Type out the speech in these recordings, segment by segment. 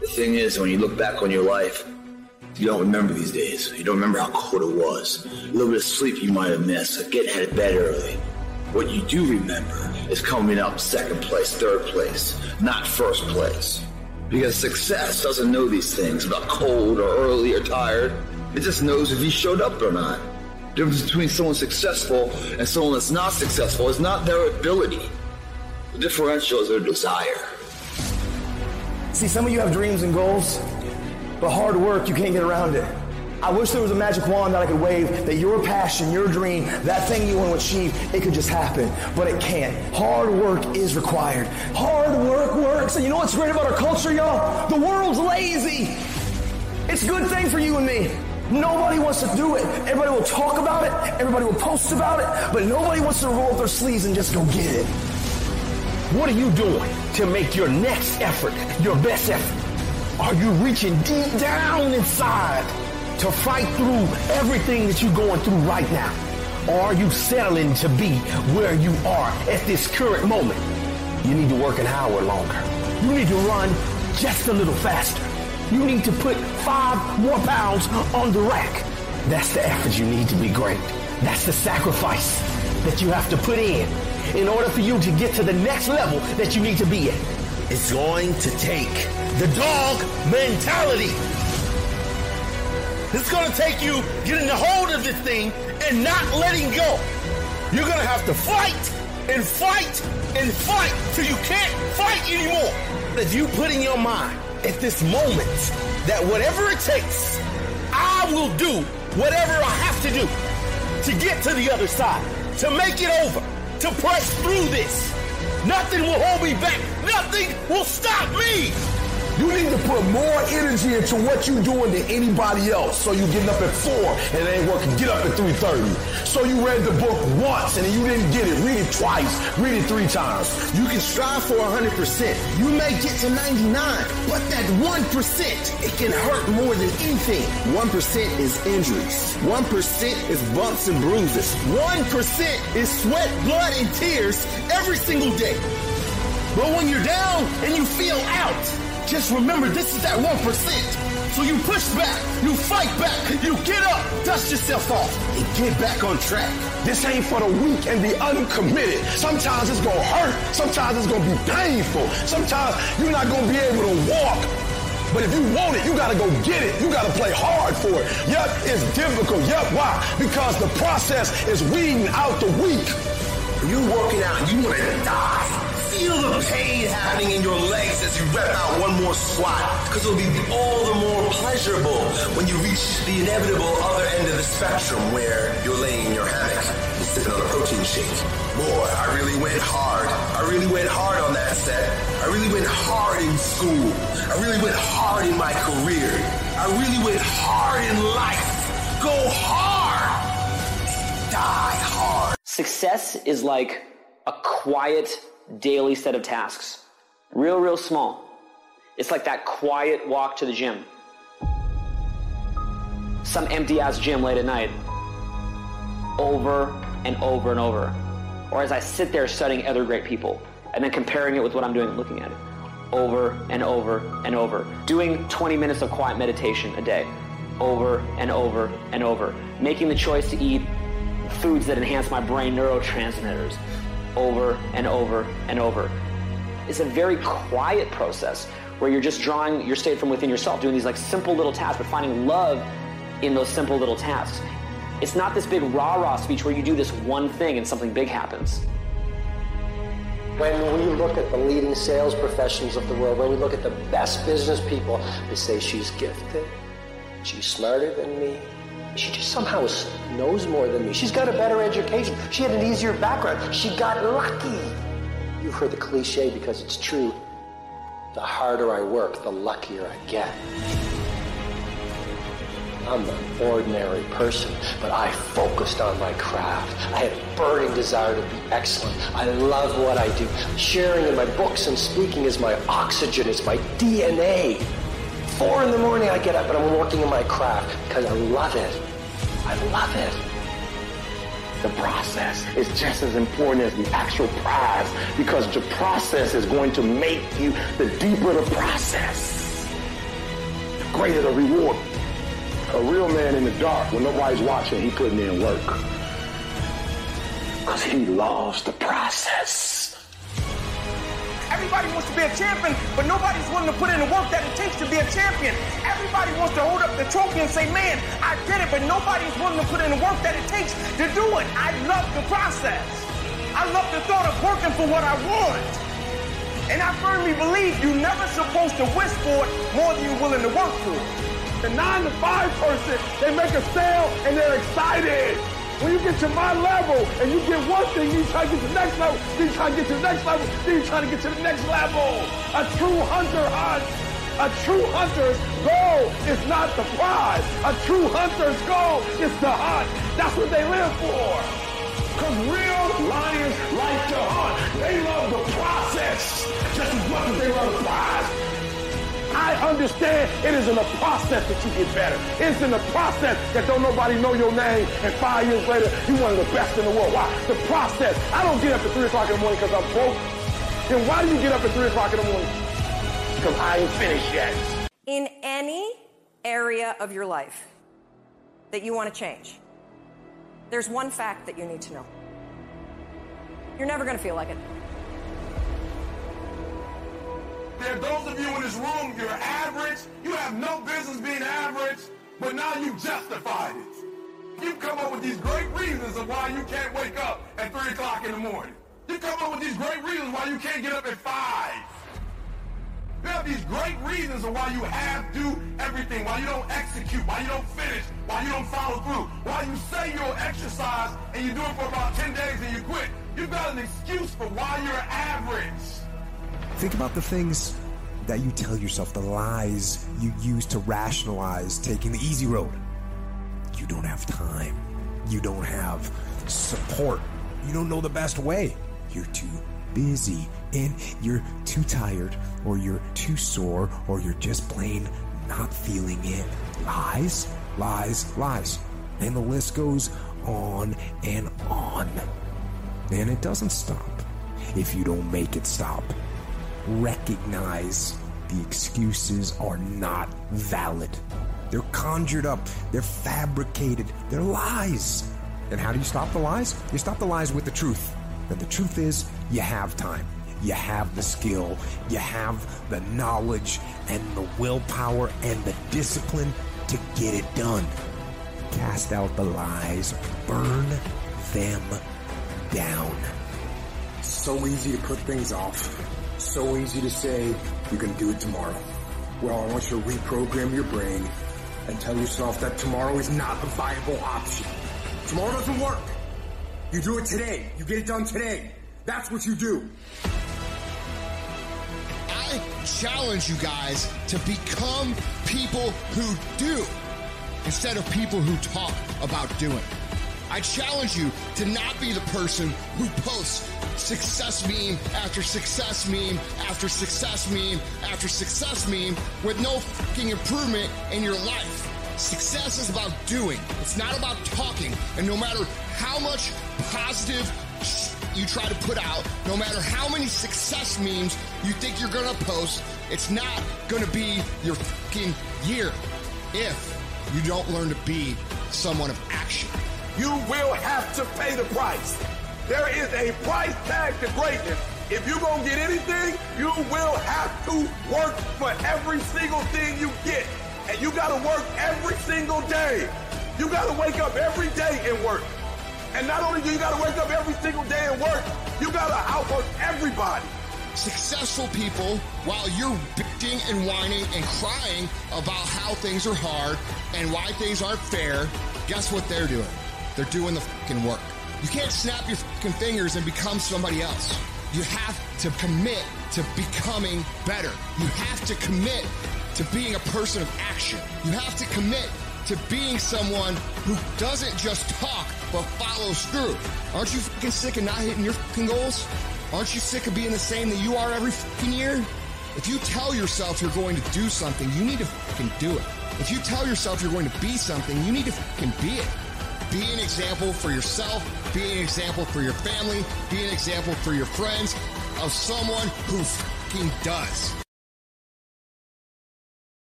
The thing is, when you look back on your life, you don't remember these days. You don't remember how cold it was. A little bit of sleep you might have missed, getting out of bed early. What you do remember is coming up second place, third place, not first place. Because success doesn't know these things about cold or early or tired. It just knows if you showed up or not. The difference between someone successful and someone that's not successful is not their ability. The differential is their desire. See, some of you have dreams and goals, but hard work, you can't get around it. I wish there was a magic wand that I could wave that your passion, your dream, that thing you want to achieve, it could just happen, but it can't. Hard work is required. Hard work works. And you know what's great about our culture, y'all? The world's lazy. It's a good thing for you and me. Nobody wants to do it. Everybody will talk about it. Everybody will post about it, but nobody wants to roll up their sleeves and just go get it. What are you doing to make your next effort your best effort? Are you reaching deep down inside to fight through everything that you're going through right now? Or are you settling to be where you are at this current moment? You need to work an hour longer. You need to run just a little faster. You need to put five more pounds on the rack. That's the effort you need to be great. That's the sacrifice that you have to put in in order for you to get to the next level that you need to be at. It's going to take the dog mentality. It's going to take you getting a hold of this thing and not letting go. You're going to have to fight and fight and fight till you can't fight anymore. If you put in your mind at this moment that whatever it takes, I will do whatever I have to do to get to the other side, to make it over, to press through this. Nothing will hold me back. Nothing will stop me. You need to put more energy into what you're doing than anybody else. So you getting up at 4 and it ain't working. Get up at 3.30. So you read the book once and you didn't get it. Read it twice. Read it three times. You can strive for 100%. You may get to 99, but that 1%, it can hurt more than anything. 1% is injuries. 1% is bumps and bruises. 1% is sweat, blood, and tears every single day. But when you're down and you feel out, just remember this is that 1%. So you push back, you fight back, you get up, dust yourself off, and get back on track. This ain't for the weak and the uncommitted. Sometimes it's gonna hurt. Sometimes it's gonna be painful. Sometimes you're not gonna be able to walk. But if you want it, you gotta go get it. You gotta play hard for it. Yep, it's difficult. Yep, why? Because the process is weeding out the weak. You're working out, you wanna die. Feel the pain happening in your legs as you rep out one more squat, because it'll be all the more pleasurable when you reach the inevitable other end of the spectrum where you're laying in your hammock and sipping on a protein shake. Boy, I really went hard. I really went hard on that set. I really went hard in school. I really went hard in my career. I really went hard in life. Go hard. Die hard. Success is like a quiet daily set of tasks. Real, real small. It's like that quiet walk to the gym. Some empty ass gym late at night. Over and over and over. Or as I sit there studying other great people and then comparing it with what I'm doing and looking at it. Over and over and over. Doing 20 minutes of quiet meditation a day. Over and over and over. Making the choice to eat foods that enhance my brain neurotransmitters over and over and over. It's a very quiet process where you're just drawing your state from within yourself, doing these like simple little tasks, but finding love in those simple little tasks. It's not this big rah-rah speech where you do this one thing and something big happens. When we look at the leading sales professionals of the world, when we look at the best business people, they say she's gifted, she's smarter than me, she just somehow knows more than me. She's got a better education. She had an easier background. She got lucky. You've heard the cliche because it's true. The harder I work, the luckier I get. I'm an ordinary person, but I focused on my craft. I had a burning desire to be excellent. I love what I do. Sharing in my books and speaking is my oxygen, it's my DNA. Four in the morning I get up and I'm working in my craft because I love it. I love it. The process is just as important as the actual prize because the process is going to make you the deeper the process. the greater the reward. A real man in the dark, when nobody's watching, he putting in work. Because he loves the process. Everybody wants to be a champion, but nobody's willing to put in the work that it takes to be a champion. Everybody wants to hold up the trophy and say, man, I did it, but nobody's willing to put in the work that it takes to do it. I love the process. I love the thought of working for what I want. And I firmly believe you're never supposed to wish for it more than you're willing to work for it. The nine to five person, they make a sale and they're excited. When you get to my level and you get one thing, you try to get to the next level, then you try to get to the next level, then you try to get to the next level. A true hunter hunts. A true hunter's goal is not the prize. A true hunter's goal is to hunt. That's what they live for. Because real lions like to hunt. They love the process just as much as they love the prize. I understand it is in the process that you get better. It's in the process that don't nobody know your name and five years later you're one of the best in the world. Why? The process. I don't get up at 3 o'clock in the morning because I'm broke. Then why do you get up at 3 o'clock in the morning? Because I ain't finished yet. In any area of your life that you want to change, there's one fact that you need to know. You're never going to feel like it. There are those of you in this room, you're average. You have no business being average, but now you've justified it. You've come up with these great reasons of why you can't wake up at 3 o'clock in the morning. You come up with these great reasons why you can't get up at 5. You have these great reasons of why you have do everything, why you don't execute, why you don't finish, why you don't follow through, why you say you'll exercise and you do it for about 10 days and you quit. You've got an excuse for why you're average. Think about the things that you tell yourself, the lies you use to rationalize taking the easy road. You don't have time. You don't have support. You don't know the best way. You're too busy and you're too tired or you're too sore or you're just plain not feeling it. Lies, lies, lies. And the list goes on and on. And it doesn't stop if you don't make it stop recognize the excuses are not valid. They're conjured up, they're fabricated, they're lies. And how do you stop the lies? You stop the lies with the truth. And the truth is, you have time. You have the skill, you have the knowledge and the willpower and the discipline to get it done. Cast out the lies, burn them down. So easy to put things off so easy to say you can do it tomorrow. Well, I want you to reprogram your brain and tell yourself that tomorrow is not a viable option. Tomorrow doesn't work. You do it today. You get it done today. That's what you do. I challenge you guys to become people who do instead of people who talk about doing. I challenge you to not be the person who posts success meme after success meme after success meme after success meme with no fucking improvement in your life. Success is about doing. It's not about talking. And no matter how much positive you try to put out, no matter how many success memes you think you're gonna post, it's not gonna be your fucking year if you don't learn to be someone of action. You will have to pay the price. There is a price tag to greatness. If you're going to get anything, you will have to work for every single thing you get. And you got to work every single day. You got to wake up every day and work. And not only do you got to wake up every single day and work, you got to outwork everybody. Successful people, while you're bitching and whining and crying about how things are hard and why things aren't fair, guess what they're doing? They're doing the fucking work. You can't snap your fucking fingers and become somebody else. You have to commit to becoming better. You have to commit to being a person of action. You have to commit to being someone who doesn't just talk but follows through. Aren't you fucking sick of not hitting your fucking goals? Aren't you sick of being the same that you are every fucking year? If you tell yourself you're going to do something, you need to fucking do it. If you tell yourself you're going to be something, you need to fucking be it. Be an example for yourself. Be an example for your family. Be an example for your friends of someone who fucking does.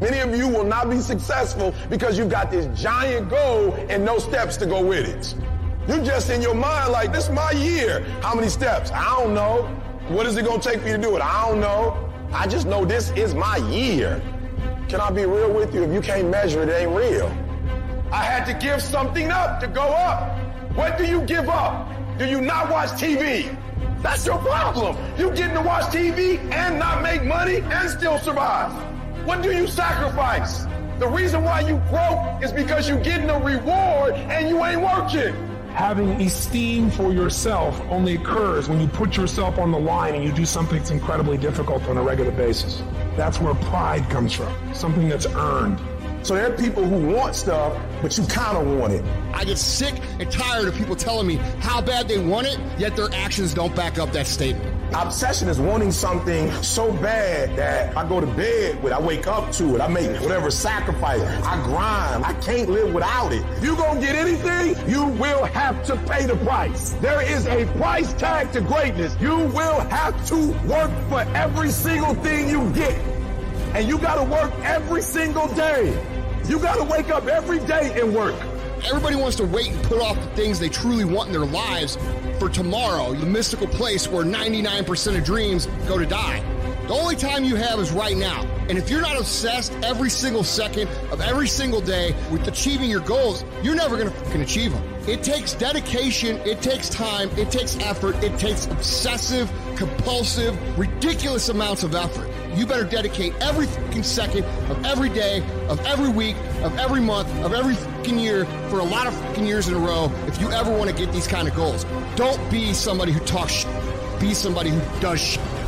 Many of you will not be successful because you've got this giant goal and no steps to go with it. You're just in your mind like, this is my year. How many steps? I don't know. What is it going to take for you to do it? I don't know. I just know this is my year. Can I be real with you? If you can't measure it, it ain't real. I had to give something up to go up. What do you give up? Do you not watch TV? That's your problem. You getting to watch TV and not make money and still survive. What do you sacrifice? The reason why you broke is because you're getting a reward and you ain't working. Having esteem for yourself only occurs when you put yourself on the line and you do something that's incredibly difficult on a regular basis. That's where pride comes from, something that's earned. So there are people who want stuff, but you kind of want it. I get sick and tired of people telling me how bad they want it, yet their actions don't back up that statement. Obsession is wanting something so bad that I go to bed with, I wake up to it, I make whatever sacrifice, I grind, I can't live without it. If you gonna get anything, you will have to pay the price. There is a price tag to greatness. You will have to work for every single thing you get. And you gotta work every single day. You gotta wake up every day and work. Everybody wants to wait and put off the things they truly want in their lives for tomorrow, the mystical place where 99% of dreams go to die. The only time you have is right now. And if you're not obsessed every single second of every single day with achieving your goals, you're never going to fucking achieve them. It takes dedication, it takes time, it takes effort, it takes obsessive, compulsive, ridiculous amounts of effort. You better dedicate every fucking second of every day, of every week, of every month, of every fucking year for a lot of fucking years in a row if you ever want to get these kind of goals. Don't be somebody who talks shit. Be somebody who does shit.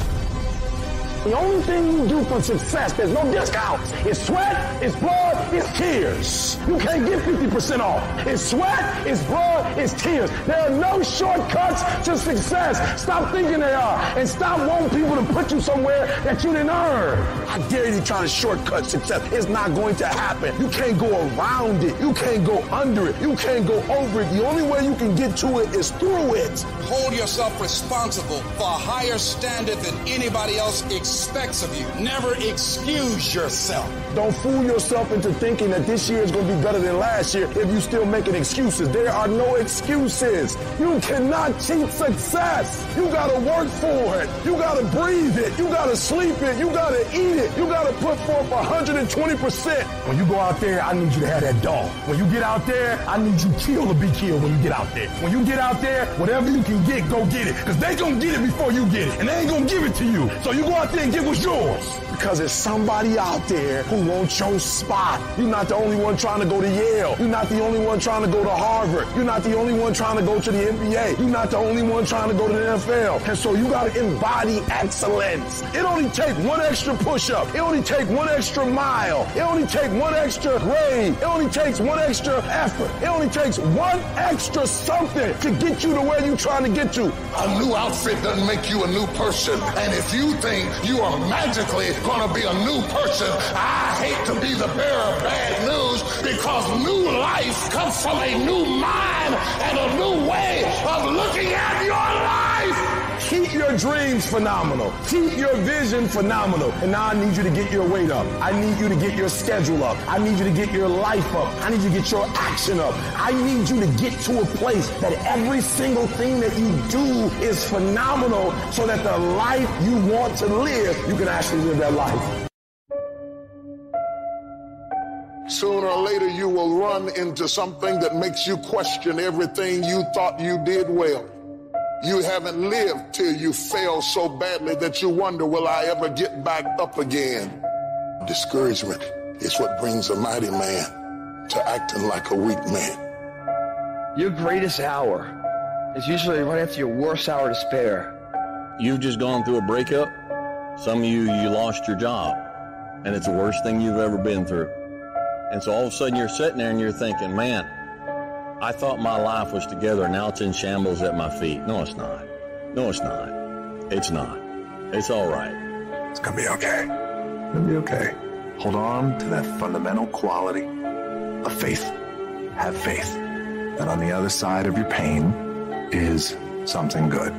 The only thing you do for success, there's no discounts. It's sweat, it's blood, it's tears. You can't get 50% off. It's sweat, it's blood, it's tears. There are no shortcuts to success. Stop thinking they are. And stop wanting people to put you somewhere that you didn't earn. I dare you to try to shortcut success. It's not going to happen. You can't go around it. You can't go under it. You can't go over it. The only way you can get to it is through it. Hold yourself responsible for a higher standard than anybody else expects of you. Never excuse yourself. Don't fool yourself into thinking that this year is going to be better than last year if you still making excuses. There are no excuses. You cannot cheat success. You got to work for it. You got to breathe it. You got to sleep it. You got to eat it. You got to put forth 120%. When you go out there, I need you to have that dog. When you get out there, I need you kill or be killed when you get out there. When you get out there, whatever you can get, go get it. Because they going to get it before you get it. And they ain't going to give it to you. So you go out there and get what's yours. Because there's somebody out there who wants your spot. You're not the only one trying to go to Yale. You're not the only one trying to go to Harvard. You're not the only one trying to go to the NBA. You're not the only one trying to go to the NFL. And so you got to embody excellence. It only take one extra push-up. It only take one extra mile. It only take one extra grade. It only takes one extra effort. It only takes one extra something to get you to where you're trying to get to. A new outfit doesn't make you a new person. And if you think you are magically to be a new person, I hate to be the bearer of bad news because new life comes from a new mind and a new way of looking at your life. Keep your dreams phenomenal. Keep your vision phenomenal. And now I need you to get your weight up. I need you to get your schedule up. I need you to get your life up. I need you to get your action up. I need you to get to a place that every single thing that you do is phenomenal so that the life you want to live, you can actually live that life. Sooner or later, you will run into something that makes you question everything you thought you did well. You haven't lived till you fail so badly that you wonder, will I ever get back up again? Discouragement is what brings a mighty man to acting like a weak man. Your greatest hour is usually right after your worst hour to spare. You've just gone through a breakup. Some of you, you lost your job, and it's the worst thing you've ever been through. And so all of a sudden you're sitting there and you're thinking, man, I thought my life was together. Now it's in shambles at my feet. No, it's not. No, it's not. It's not. It's all right. It's gonna be okay. It's gonna be okay. Hold on to that fundamental quality of faith. Have faith that on the other side of your pain is something good.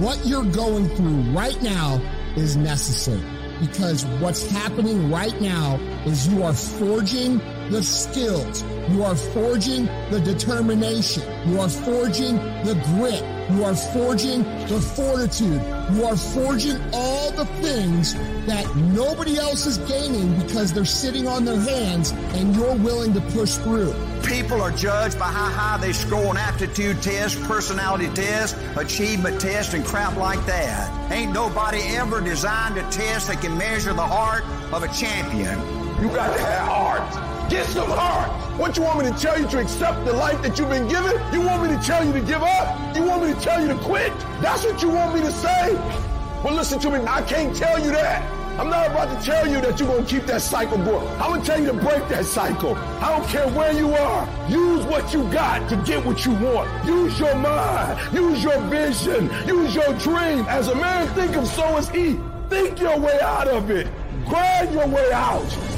What you're going through right now is necessary. because what's happening right now is you are forging the skills. You are forging the determination. You are forging the grit. You are forging the fortitude. You are forging all the things that nobody else is gaining because they're sitting on their hands and you're willing to push through. People are judged by how high they score on aptitude tests, personality tests, achievement tests, and crap like that. Ain't nobody ever designed a test that can measure the heart of a champion. You got to have heart. Get some heart. What you want me to tell you to accept the life that you've been given? You want me to tell you to give up? You want me to tell you to quit? That's what you want me to say? Well, listen to me. I can't tell you that. I'm not about to tell you that you're going to keep that cycle going. I'm going to tell you to break that cycle. I don't care where you are. Use what you got to get what you want. Use your mind. Use your vision. Use your dream. As a man think of so is he. Think your way out of it. Grind your way out.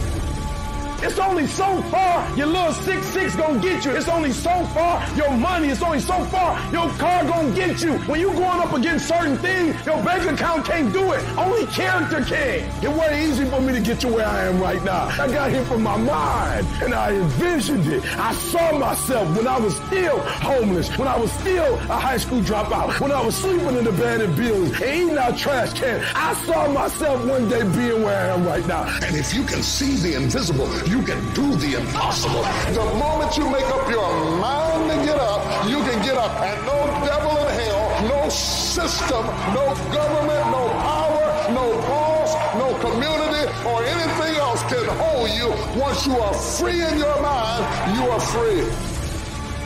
It's only so far your little six six gonna get you. It's only so far your money. It's only so far your car gonna get you. When you going up against certain things, your bank account can't do it. Only character can. It wasn't easy for me to get to where I am right now. I got here from my mind and I envisioned it. I saw myself when I was still homeless, when I was still a high school dropout, when I was sleeping in abandoned buildings and eating out trash cans. I saw myself one day being where I am right now. And if you can see the invisible, you can do the impossible. The moment you make up your mind to get up, you can get up. And no devil in hell, no system, no government, no power, no boss, no community, or anything else can hold you. Once you are free in your mind, you are free.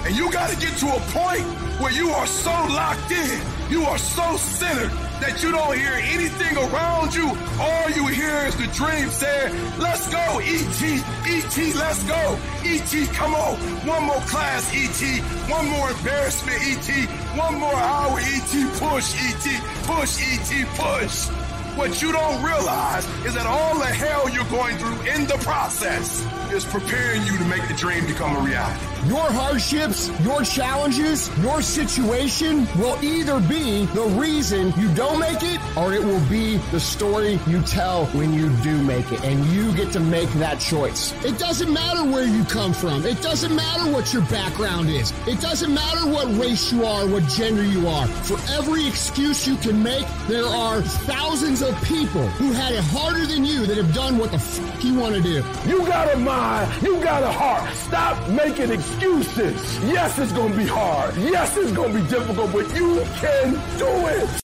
And you got to get to a point where you are so locked in, you are so centered that you don't hear anything around you. All you hear is the dream saying, let's go, E.T., E.T., let's go. E.T., come on. One more class, E.T., one more embarrassment, E.T., one more hour, E.T., push, E.T., push, E.T., push. What you don't realize is that all the hell you're going through in the process is preparing you to make the dream become a reality. Your hardships, your challenges, your situation will either be the reason you don't make it or it will be the story you tell when you do make it. And you get to make that choice. It doesn't matter where you come from. It doesn't matter what your background is. It doesn't matter what race you are, what gender you are. For every excuse you can make, there are thousands of people who had it harder than you that have done what the fuck you want to do. You got a mind. You got a heart. Stop making excuses. Yes, it's going to be hard. Yes, it's going to be difficult, but you can do it.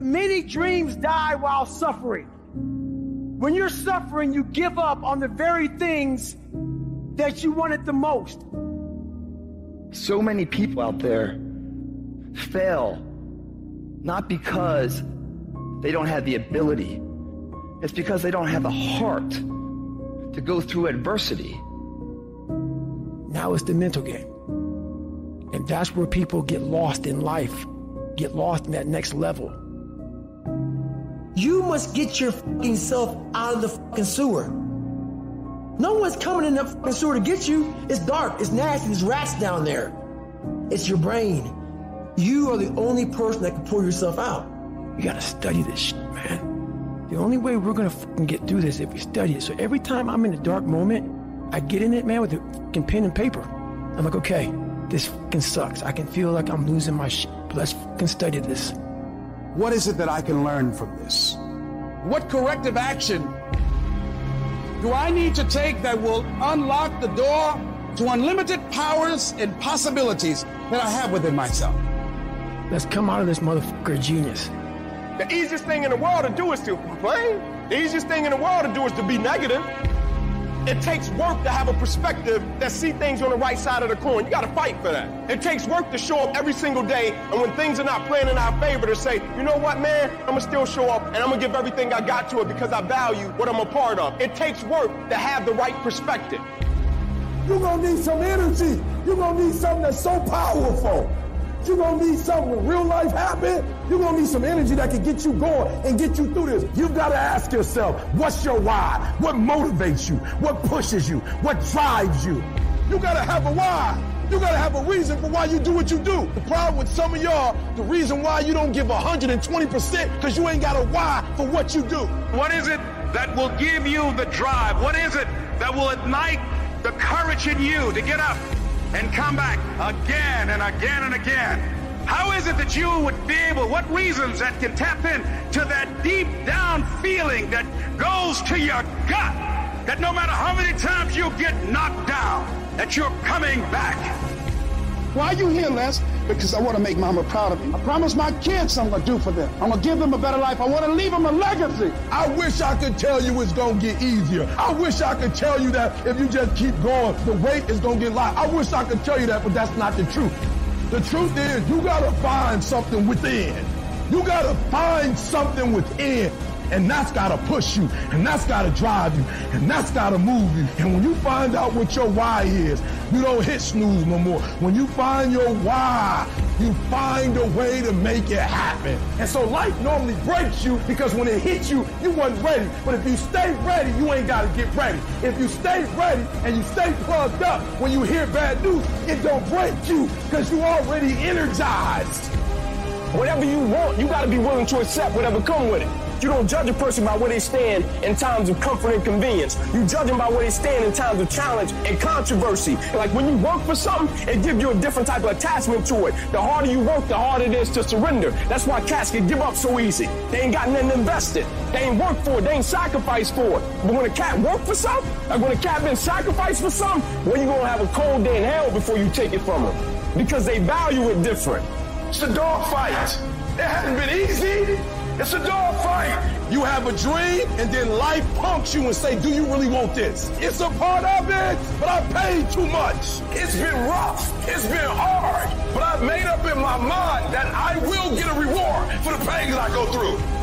Many dreams die while suffering. When you're suffering, you give up on the very things that you wanted the most. So many people out there fail not because they don't have the ability, it's because they don't have the heart to go through adversity. Now it's the mental game. And that's where people get lost in life, get lost in that next level. You must get your fucking self out of the fucking sewer. No one's coming in the fucking sewer to get you. It's dark, it's nasty, there's rats down there. It's your brain. You are the only person that can pull yourself out. You gotta study this shit, man. The only way we're gonna fucking get through this is if we study it. So every time I'm in a dark moment, I get in it, man, with a fucking pen and paper. I'm like, okay, this fucking sucks. I can feel like I'm losing my shit. Let's fucking study this. What is it that I can learn from this? What corrective action do I need to take that will unlock the door to unlimited powers and possibilities that I have within myself? Let's come out of this motherfucker genius. The easiest thing in the world to do is to complain. The easiest thing in the world to do is to be negative. It takes work to have a perspective that see things on the right side of the coin. You got to fight for that. It takes work to show up every single day, and when things are not playing in our favor, to say, you know what, man, I'm gonna still show up, and I'm gonna give everything I got to it because I value what I'm a part of. It takes work to have the right perspective. You're to need some energy. You're to need something that's so powerful. You're going to need something when real life happen. You're going to need some energy that can get you going and get you through this. You've got to ask yourself, what's your why? What motivates you? What pushes you? What drives you? You got to have a why. You gotta have a reason for why you do what you do. The problem with some of y'all, the reason why you don't give 120% because you ain't got a why for what you do. What is it that will give you the drive? What is it that will ignite the courage in you to get up and come back again and again and again? How is it that you would be able, what reasons that can tap in to that deep down feeling that goes to your gut, that no matter how many times you get knocked down, that you're coming back? Why are you here, Les? Because I want to make mama proud of me. I promise my kids I'm going to do for them. I'm going to give them a better life. I want to leave them a legacy. I wish I could tell you it's going to get easier. I wish I could tell you that if you just keep going, the weight is going to get light. I wish I could tell you that, but that's not the truth. The truth is, you gotta find something within. You gotta find something within. And that's gotta push you. And that's gotta drive you. And that's gotta move you. And when you find out what your why is, you don't hit snooze no more. When you find your why, you find a way to make it happen. And so life normally breaks you because when it hits you, you wasn't ready. But if you stay ready, you ain't gotta get ready. If you stay ready and you stay plugged up, when you hear bad news, it don't break you because you already energized. Whatever you want, you got to be willing to accept whatever come with it. You don't judge a person by where they stand in times of comfort and convenience. You judge them by where they stand in times of challenge and controversy. Like when you work for something, it gives you a different type of attachment to it. The harder you work, the harder it is to surrender. That's why cats can give up so easy. They ain't got nothing invested. They ain't worked for it. They ain't sacrificed for it. But when a cat work for something, like when a cat been sacrificed for something, well, you gonna have a cold day in hell before you take it from them. Because they value it different. It's a dog fight. It hasn't been easy. It's a dog fight. You have a dream and then life punks you and say, do you really want this? It's a part of it, but I paid too much. It's been rough. It's been hard, but I've made up in my mind that I will get a reward for the pain that I go through.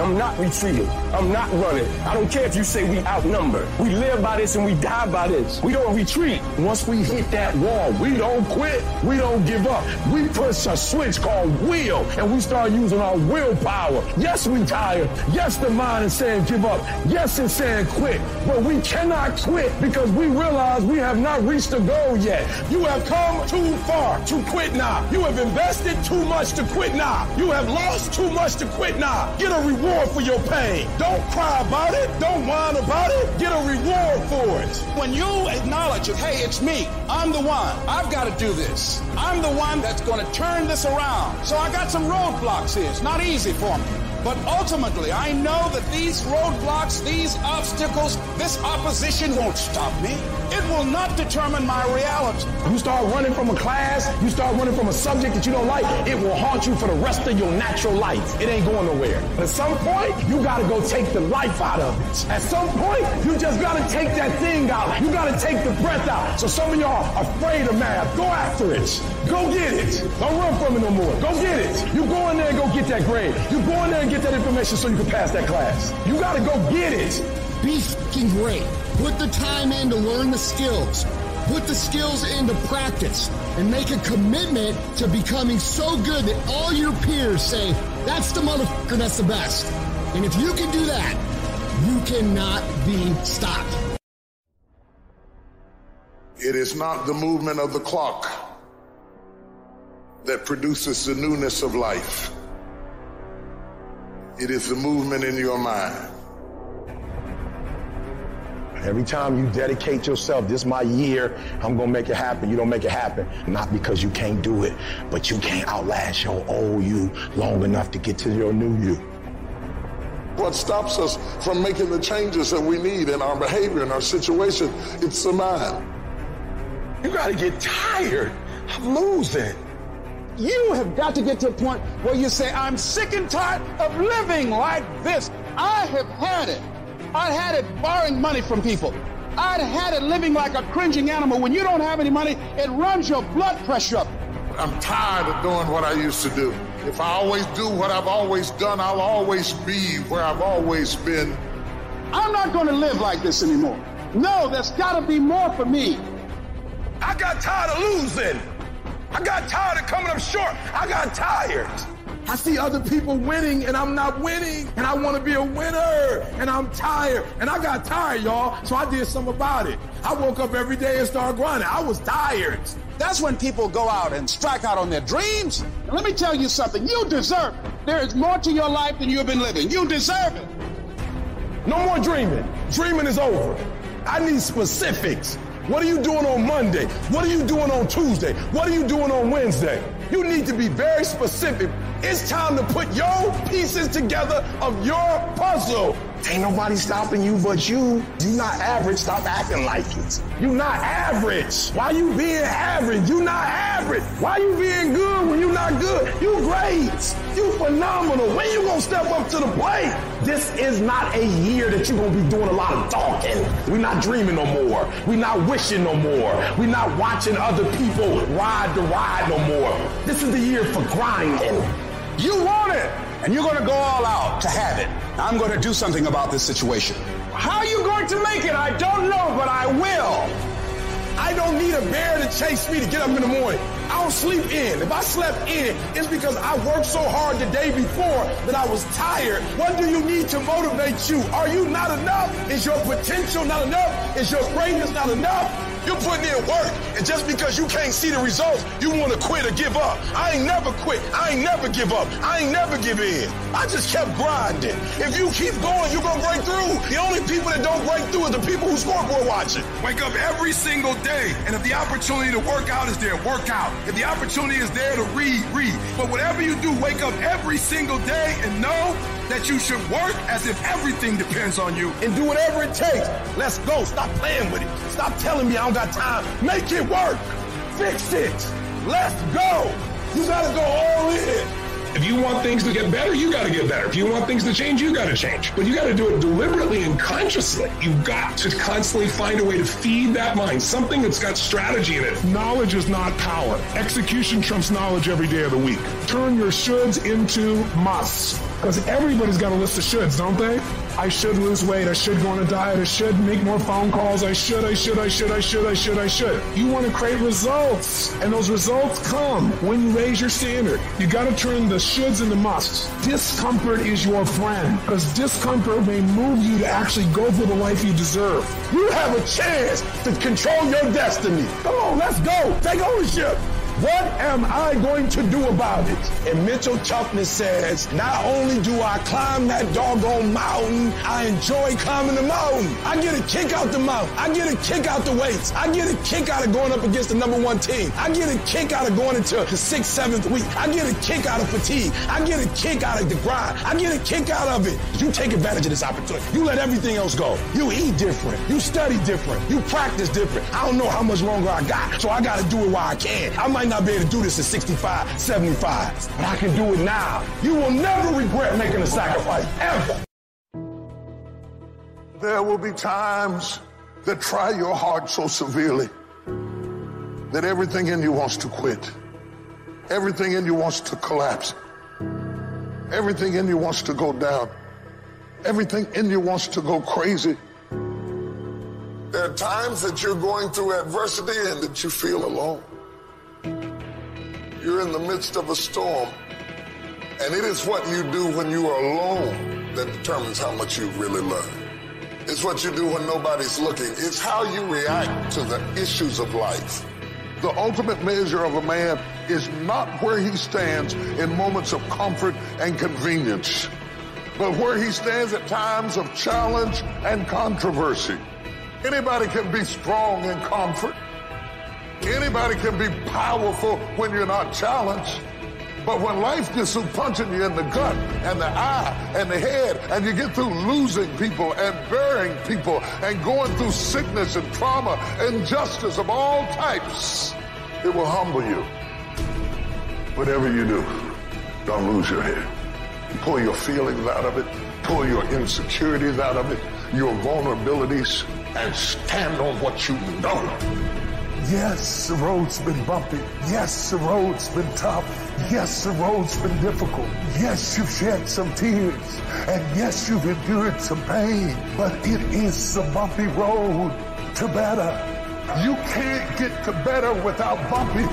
I'm not retreating. I'm not running. I don't care if you say we outnumber. We live by this and we die by this. We don't retreat. Once we hit that wall, we don't quit. We don't give up. We push a switch called will and we start using our willpower. Yes, we tired. Yes, the mind is saying give up. Yes, it's saying quit. But we cannot quit because we realize we have not reached the goal yet. You have come too far to quit now. You have invested too much to quit now. You have lost too much to quit now. Get a reward for your pain. Don't cry about it. Don't whine about it. Get a reward for it. When you acknowledge it, hey, it's me. I'm the one. I've got to do this. I'm the one that's going to turn this around. So I got some roadblocks here. It's not easy for me. But ultimately, I know that these roadblocks, these obstacles, this opposition won't stop me. It will not determine my reality. You start running from a class, you start running from a subject that you don't like, it will haunt you for the rest of your natural life. It ain't going nowhere. But at some point, you gotta go take the life out of it. At some point, you just gotta take that thing out. You gotta take the breath out. So some of y'all afraid of math. Go after it. Go get it. Don't run from it no more. Go get it. You go in there and go get that grade. You go in there and get that information so you can pass that class. You gotta go get it. Be fucking great. Put the time in to learn the skills. Put the skills into practice and make a commitment to becoming so good that all your peers say, that's the motherfucker that's the best. And if you can do that, you cannot be stopped. It is not the movement of the clock that produces the newness of life. It is the movement in your mind. Every time you dedicate yourself, this is my year, I'm gonna make it happen. You don't make it happen. Not because you can't do it, but you can't outlast your old you long enough to get to your new you. What stops us from making the changes that we need in our behavior, in our situation, it's the mind. You gotta get tired of losing. You have got to get to a point where you say, I'm sick and tired of living like this. I have had it. I had it borrowing money from people. I'd had it living like a cringing animal. When you don't have any money, it runs your blood pressure up. I'm tired of doing what I used to do. If I always do what I've always done, I'll always be where I've always been. I'm not going to live like this anymore. No, there's got to be more for me. I got tired of losing. I got tired of coming up short. I got tired. I see other people winning and I'm not winning. And I want to be a winner. And I'm tired. And I got tired, y'all. So I did something about it. I woke up every day and started grinding. I was tired. That's when people go out and strike out on their dreams. And let me tell you something. You deserve it. There is more to your life than you've been living. You deserve it. No more dreaming. Dreaming is over. I need specifics. What are you doing on Monday? What are you doing on Tuesday? What are you doing on Wednesday? You need to be very specific. It's time to put your pieces together of your puzzle. Ain't nobody stopping you but you. You not average. Stop acting like it. You not average. Why you being average? You not average. Why you being good when you not good? You great. You phenomenal. When you gonna step up to the plate? This is not a year that you gonna be doing a lot of talking. we not dreaming no more. we not wishing no more. we not watching other people ride the ride no more. This is the year for grinding. You want it, and you're going to go all out to have it. I'm going to do something about this situation. How are you going to make it? I don't know, but I will. I don't need a bear to chase me to get up in the morning. I don't sleep in. If I slept in, it's because I worked so hard the day before that I was tired. What do you need to motivate you? Are you not enough? Is your potential not enough? Is your greatness not enough? You're putting in work, and just because you can't see the results, you want to quit or give up. I ain't never quit. I ain't never give up. I ain't never give in. I just kept grinding. If you keep going, you're going to break through. The only people that don't break through are the people who scoreboard watching. Wake up every single day, and if the opportunity to work out is there, work out. If the opportunity is there to read, read. But whatever you do, wake up every single day and know that you should work as if everything depends on you. And do whatever it takes. Let's go. Stop playing with it. Stop telling me I don't got time. Make it work. Fix it. Let's go. You gotta go all in. If you want things to get better, you got to get better. If you want things to change, you got to change. But you got to do it deliberately and consciously. You've got to constantly find a way to feed that mind, something that's got strategy in it. Knowledge is not power. Execution trumps knowledge every day of the week. Turn your shoulds into musts. Because everybody's got a list of shoulds, don't they? I should lose weight. I should go on a diet. I should make more phone calls. I should, I should, I should, I should, I should, I should. You want to create results. And those results come when you raise your standard. You got to turn the shoulds into musts. Discomfort is your friend because discomfort may move you to actually go for the life you deserve. You have a chance to control your destiny. Come on, let's go. Take ownership. What am I going to do about it? And mental toughness says, not only do I climb that doggone mountain, I enjoy climbing the mountain. I get a kick out the mountain. I get a kick out the weights. I get a kick out of going up against the number one team. I get a kick out of going into the sixth, seventh week. I get a kick out of fatigue. I get a kick out of the grind. I get a kick out of it. You take advantage of this opportunity. You let everything else go. You eat different. You study different. You practice different. I don't know how much longer I got, so I got to do it while I can. I might not be able to do this at 65, 75, but I can do it now. You will never regret making a sacrifice, ever. There will be times that try your heart so severely that everything in you wants to quit. Everything in you wants to collapse. Everything in you wants to go down. Everything in you wants to go crazy. There are times that you're going through adversity and that you feel alone. You're in the midst of a storm, and it is what you do when you are alone that determines how much you really learn. It's what you do when nobody's looking. It's how you react to the issues of life. The ultimate measure of a man is not where he stands in moments of comfort and convenience, but where he stands at times of challenge and controversy. Anybody can be strong in comfort. Anybody can be powerful when you're not challenged. But when life gets through punching you in the gut and the eye and the head, and you get through losing people and burying people and going through sickness and trauma, and injustice of all types, it will humble you. Whatever you do, don't lose your head. Pull your feelings out of it, pull your insecurities out of it, your vulnerabilities, and stand on what you know. Yes, the road's been bumpy. Yes, the road's been tough. Yes, the road's been difficult. Yes, you've shed some tears. And yes, you've endured some pain. But it is the bumpy road to better. You can't get to better without bumpy.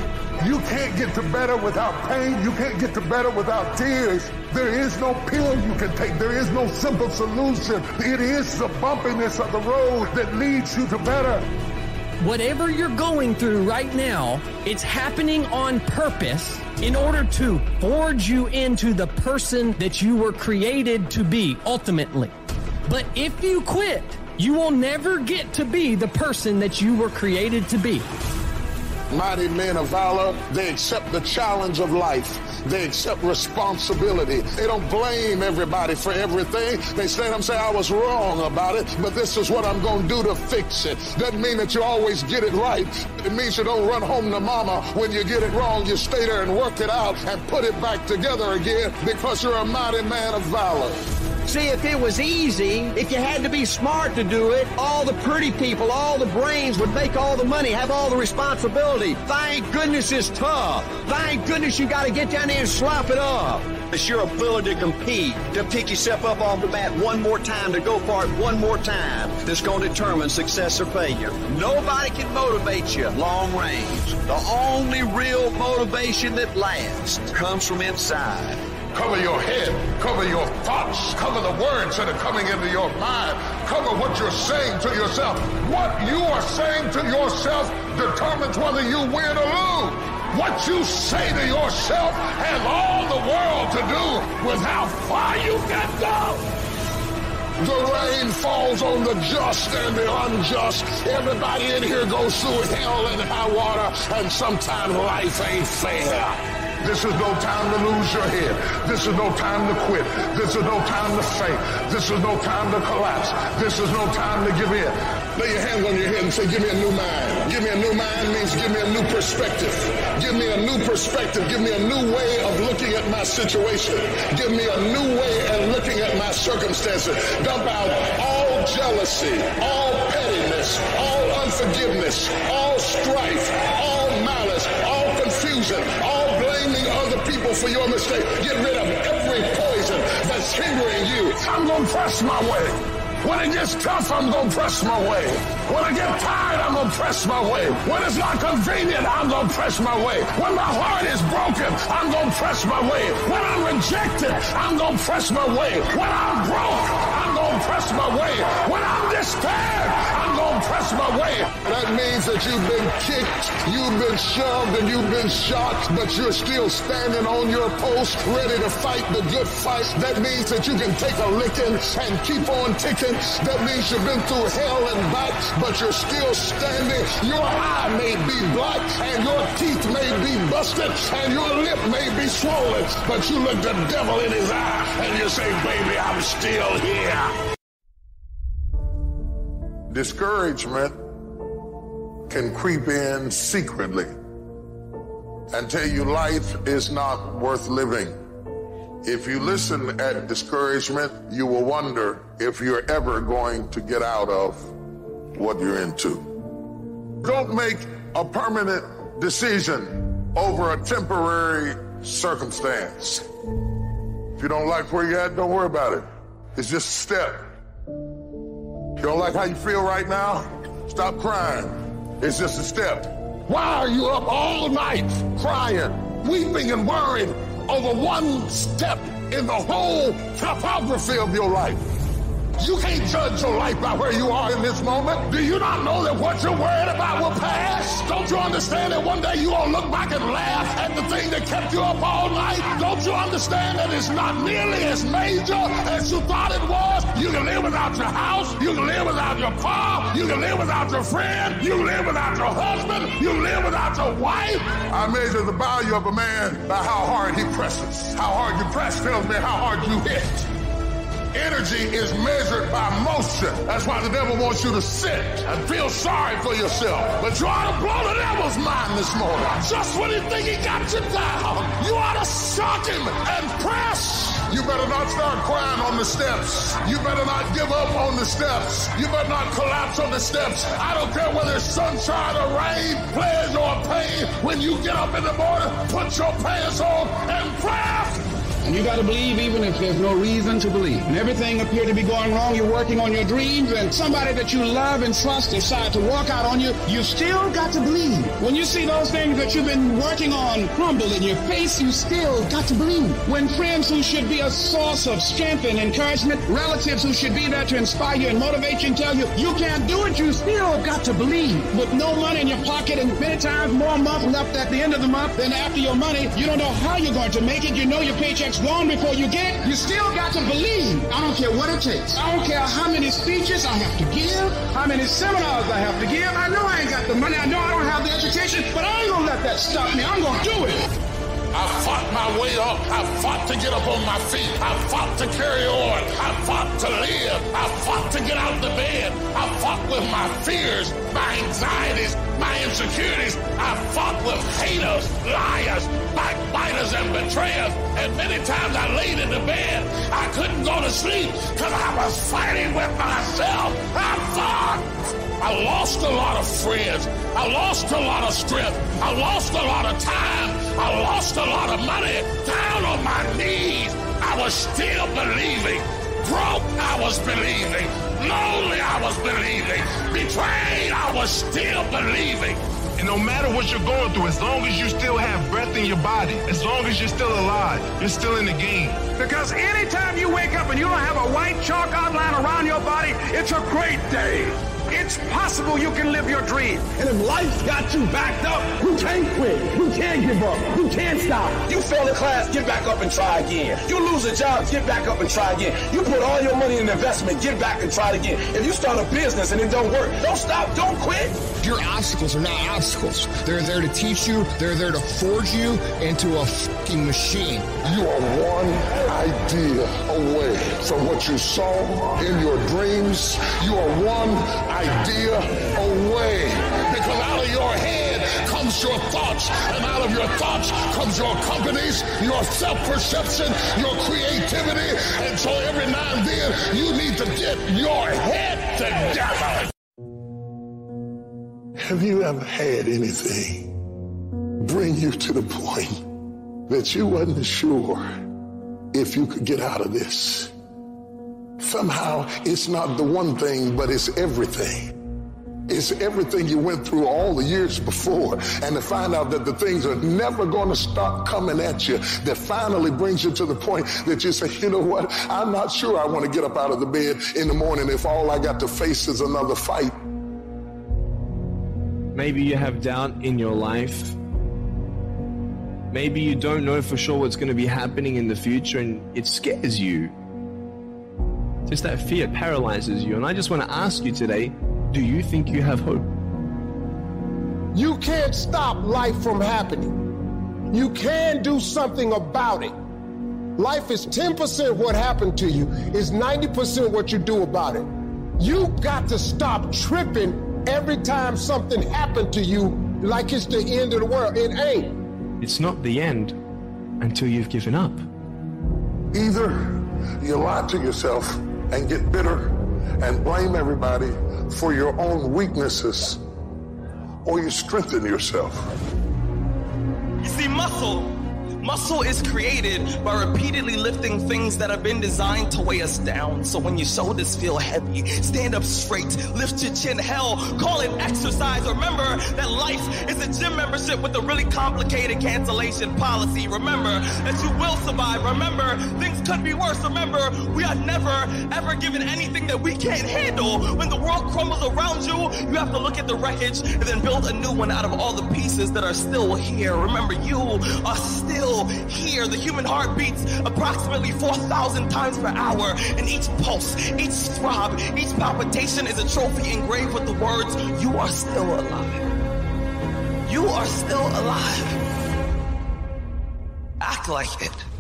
You can't get to better without pain. You can't get to better without tears. There is no pill you can take. There is no simple solution. It is the bumpiness of the road that leads you to better. Whatever you're going through right now, it's happening on purpose in order to forge you into the person that you were created to be ultimately. But if you quit, you will never get to be the person that you were created to be. Mighty men of valor, they accept the challenge of life. They accept responsibility. They don't blame everybody for everything. They stand up and say, I was wrong about it, but this is what I'm going to do to fix it. Doesn't mean that you always get it right. It means you don't run home to mama when you get it wrong. You stay there and work it out and put it back together again because you're a mighty man of valor. See, if it was easy, if you had to be smart to do it, all the pretty people, all the brains would make all the money, have all the responsibility. Thank goodness it's tough. Thank goodness you got to get down there and slap it up. It's your ability to compete, to pick yourself up off the mat one more time, to go for it one more time, that's going to determine success or failure. Nobody can motivate you long range. The only real motivation that lasts comes from inside. Cover your head. Cover your thoughts. Cover the words that are coming into your mind. Cover what you're saying to yourself. What you are saying to yourself determines whether you win or lose. What you say to yourself has all the world to do with how far you can go. The rain falls on the just and the unjust. Everybody in here goes through hell and high water, and sometimes life ain't fair. This is no time to lose your head. This is no time to quit. This is no time to faint. This is no time to collapse. This is no time to give in. Lay your hands on your head and say, give me a new mind. Give me a new mind means give me a new perspective. Give me a new perspective. Give me a new way of looking at my situation. Give me a new way of looking at my circumstances. Dump out all jealousy, all pettiness, all unforgiveness, all strife, all malice, all confusion, all people for your mistake. Get rid of every poison that's hindering you. I'm going to press my way. When it gets tough, I'm going to press my way. When I get tired, I'm going to press my way. When it's not convenient, I'm going to press my way. When my heart is broken, I'm going to press my way. When I'm rejected, I'm going to press my way. When I'm broke, I'm going to press my way. When I'm despaired, I'm press my way. That means that you've been kicked, you've been shoved, and you've been shot, but you're still standing on your post, ready to fight the good fight. That means that you can take a licking and keep on ticking. That means you've been through hell and back, but you're still standing. Your eye may be black, and your teeth may be busted, and your lip may be swollen, but you look the devil in his eye, and you say, baby, I'm still here. Discouragement can creep in secretly and tell you life is not worth living. If you listen at discouragement, you will wonder if you're ever going to get out of what you're into. Don't make a permanent decision over a temporary circumstance. If you don't like where you're at, don't worry about it. It's just a step. You don't like how you feel right now? Stop crying. It's just a step. Why are you up all night crying, weeping, and worried over one step in the whole topography of your life? You can't judge your life by where you are in this moment. Do you not know that what you're worried about will pass? Don't you understand that one day to look back and laugh at the thing that kept you up all night? Don't you understand that it's not nearly as major as you thought it was? You can live without your house. You can live without your car. You can live without your friend. You can live without your husband. You can live without your wife. I measure the value of a man by how hard he presses. How hard you press tells me how hard you hit. Energy is measured by motion. That's why the devil wants you to sit and feel sorry for yourself. But you ought to blow the devil's mind this morning. Just when you think he got you down, you ought to shock him and press. You better not start crying on the steps. You better not give up on the steps. You better not collapse on the steps. I don't care whether it's sunshine or rain, pleasure or pain. When you get up in the morning, put your pants on and press. And you got to believe even if there's no reason to believe. And everything appeared to be going wrong, you're working on your dreams, and somebody that you love and trust decide to walk out on you, you still got to believe. When you see those things that you've been working on crumble in your face, you still got to believe. When friends who should be a source of strength and encouragement, relatives who should be there to inspire you and motivate you and tell you you can't do it, you still got to believe. With no money in your pocket and many times more month left at the end of the month than after your money, you don't know how you're going to make it. You know your paycheck's gone before you get. You still got to believe. I don't care what it takes. I don't care how many speeches I have to give, how many seminars I have to give. I know I ain't got the money. I know I don't have the education, but I ain't gonna let that stop me. I'm gonna do it. I fought my way up. I fought to get up on my feet. I fought to carry on. I fought to live. I fought to get out of the bed. I fought with my fears, my anxieties, my insecurities. I fought with haters, liars, backbiters, and betrayers. And many times I laid in the bed. I couldn't go to sleep because I was fighting with myself. I fought. I lost a lot of friends. I lost a lot of strength. I lost a lot of time. I lost a lot of money. Down on my knees, I was still believing. Broke, I was believing. Lonely, I was believing. Betrayed, I was still believing. And no matter what you're going through, as long as you still have breath in your body, as long as you're still alive, you're still in the game. Because anytime you wake up and you don't have a white chalk outline around your body, it's a great day. It's possible you can live your dream. And if life's got you backed up, you can't quit. You can't give up. You can't stop. You fail a class, get back up and try again. You lose a job, get back up and try again. You put all your money in investment, get back and try it again. If you start a business and it don't work, don't stop, don't quit. Your obstacles are not obstacles. They're there to teach you. They're there to forge you into a fucking machine. You are one idea away from what you saw in your dreams. You are one idea away. Because out of your head comes your thoughts, and out of your thoughts comes your companies, your self-perception, your creativity. And so every now and then you need to get your head together. Have you ever had anything bring you to the point that you wasn't sure if you could get out of this? Somehow it's not the one thing, but it's everything. It's everything you went through all the years before, and to find out that the things are never going to stop coming at you, that finally brings you to the point that you say, you know what? I'm not sure I want to get up out of the bed in the morning if all I got to face is another fight. Maybe you have doubt in your life. Maybe you don't know for sure what's going to be happening in the future and it scares you. Just that fear paralyzes you. And I just want to ask you today do you think you have hope? You can't stop life from happening. You can do something about it. Life is 10% what happened to you, is 90% what you do about it. You got to stop tripping every time something happened to you like it's the end of the world. It ain't. It's not the end until you've given up. Either you lie to yourself and get bitter and blame everybody for your own weaknesses, or you strengthen yourself. You see, muscle. Muscle is created by repeatedly lifting things that have been designed to weigh us down. So when your shoulders feel heavy, stand up straight, lift your chin. Hell, call it exercise. Remember that life is a gym membership with a really complicated cancellation policy. Remember that you will survive. Remember things could be worse. Remember we are never ever given anything that we can't handle. When the world crumbles around you, you have to look at the wreckage and then build a new one out of all the pieces that are still here. Remember you are still here. The human heart beats approximately 4,000 times per hour, and each pulse, each throb, each palpitation is a trophy engraved with the words, You are still alive. You are still alive. Act like it.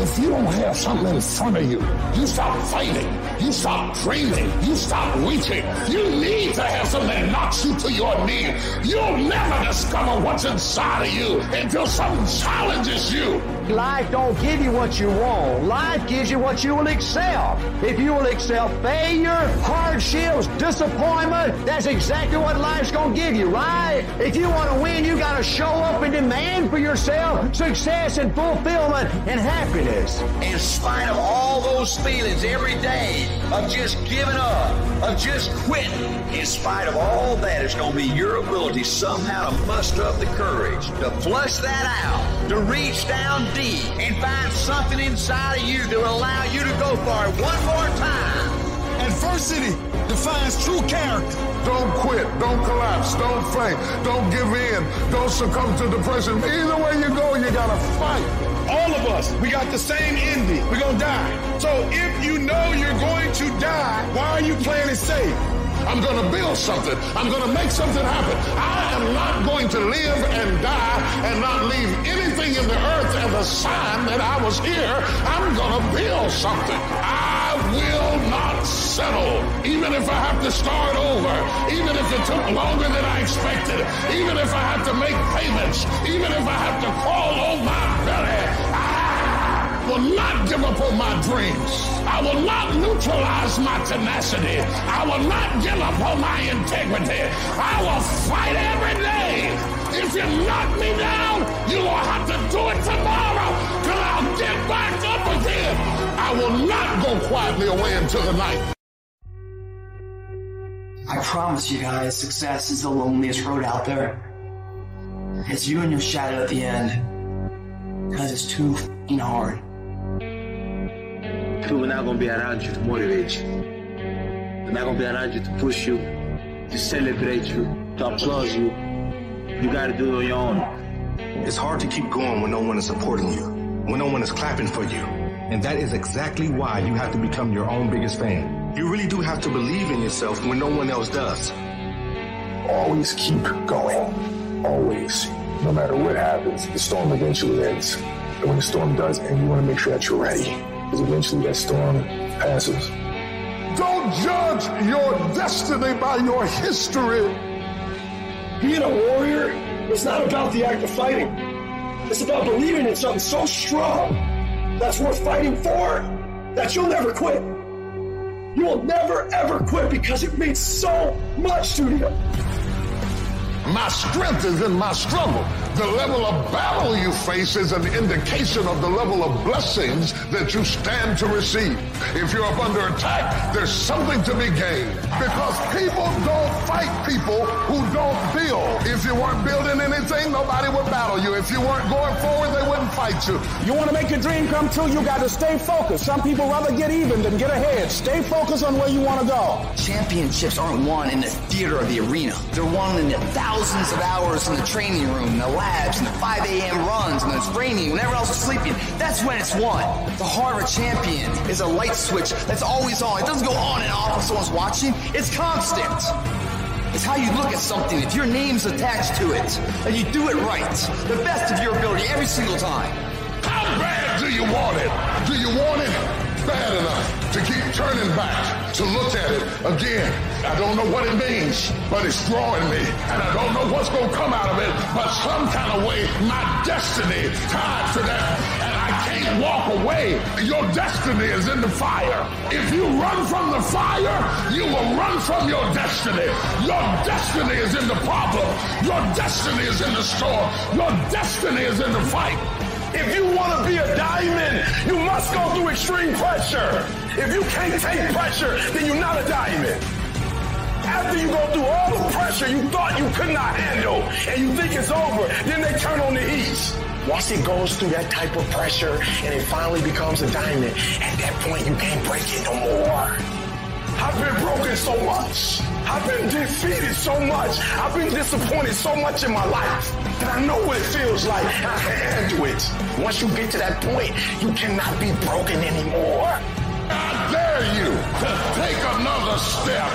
If you don't have something in front of you, you stop fighting. You stop dreaming. You stop reaching. You need to have something that knocks you to your knees. You'll never discover what's inside of you until something challenges you. Life don't give you what you want. Life gives you what you will accept. If you will accept failure, hardships, disappointment, that's exactly what life's gonna give you, right? If you want to win, you gotta show up and demand for yourself success and fulfillment and happiness. In spite of all those feelings every day of just giving up, of just quitting, in spite of all that, it's going to be your ability somehow to muster up the courage to flush that out, to reach down deep and find something inside of you that will allow you to go for it one more time. And adversity defines true character. Don't quit. Don't collapse. Don't faint. Don't give in. Don't succumb to depression. Either way you go, you gotta fight. All of us, we got the same ending. We're gonna die. So if you know you're going to die, why are you playing it safe? I'm going to build something. I'm going to make something happen. I am not going to live and die and not leave anything in the earth as a sign that I was here. I'm going to build something. I will not settle, even if I have to start over, even if it took longer than I expected, even if I have to make payments, even if I have to crawl on my belly. I will not give up on my dreams. I will not neutralize my tenacity. I will not give up on my integrity. I will fight every day. If you knock me down, you will have to do it tomorrow till I'll get back up again. I will not go quietly away into the night. I promise you guys, success is the loneliest road out there. It's you and your shadow at the end. Because it's too hard. People are not gonna be around you to motivate you. They're not gonna be around you to push you, to celebrate you, to applaud you. You gotta do it on your own. It's hard to keep going when no one is supporting you, when no one is clapping for you. And that is exactly why you have to become your own biggest fan. You really do have to believe in yourself when no one else does. Always keep going. Always. No matter what happens, the storm eventually ends. And when the storm does end, you want to make sure that you're ready. Because eventually that storm passes. Don't judge your destiny by your history. Being a warrior is not about the act of fighting. It's about believing in something so strong that's worth fighting for that you'll never quit. You will never ever quit because it means so much to you. My strength is in my struggle. The level of battle you face is an indication of the level of blessings that you stand to receive. If you're up under attack, there's something to be gained. Because people don't fight people who don't build. If you weren't building anything, nobody would battle you. If you weren't going forward, they wouldn't fight you. You want to make your dream come true, you got to stay focused. Some people rather get even than get ahead. Stay focused on where you want to go. Championships aren't won in the theater or the arena. They're won in the thousands of hours in the training room, in the in the 5 a.m. runs, and it's raining. when everyone else is sleeping. That's when it's won. The heart of a champion is a light switch that's always on. It doesn't go on and off when someone's watching. It's constant. It's how you look at something. If your name's attached to it, and you do it right, the best of your ability every single time. How bad do you want it? Do you want it bad enough to keep turning back, to look at it again? I don't know what it means, but it's drawing me. And I don't know what's going to come out of it, but some kind of way, my destiny tied to that. And I can't walk away. Your destiny is in the fire. If you run from the fire, you will run from your destiny. Your destiny is in the problem. Your destiny is in the storm. Your destiny is in the fight. If you want to be a diamond, you must go through extreme pressure. If you can't take pressure, then you're not a diamond. After you go through all the pressure you thought you could not handle and you think it's over, then they turn on the heat. Once it goes through that type of pressure and it finally becomes a diamond, at that point you can't break it no more. I've been broken so much. I've been defeated so much. I've been disappointed so much in my life that I know what it feels like. I can handle it. Once you get to that point, you cannot be broken anymore. To take another step.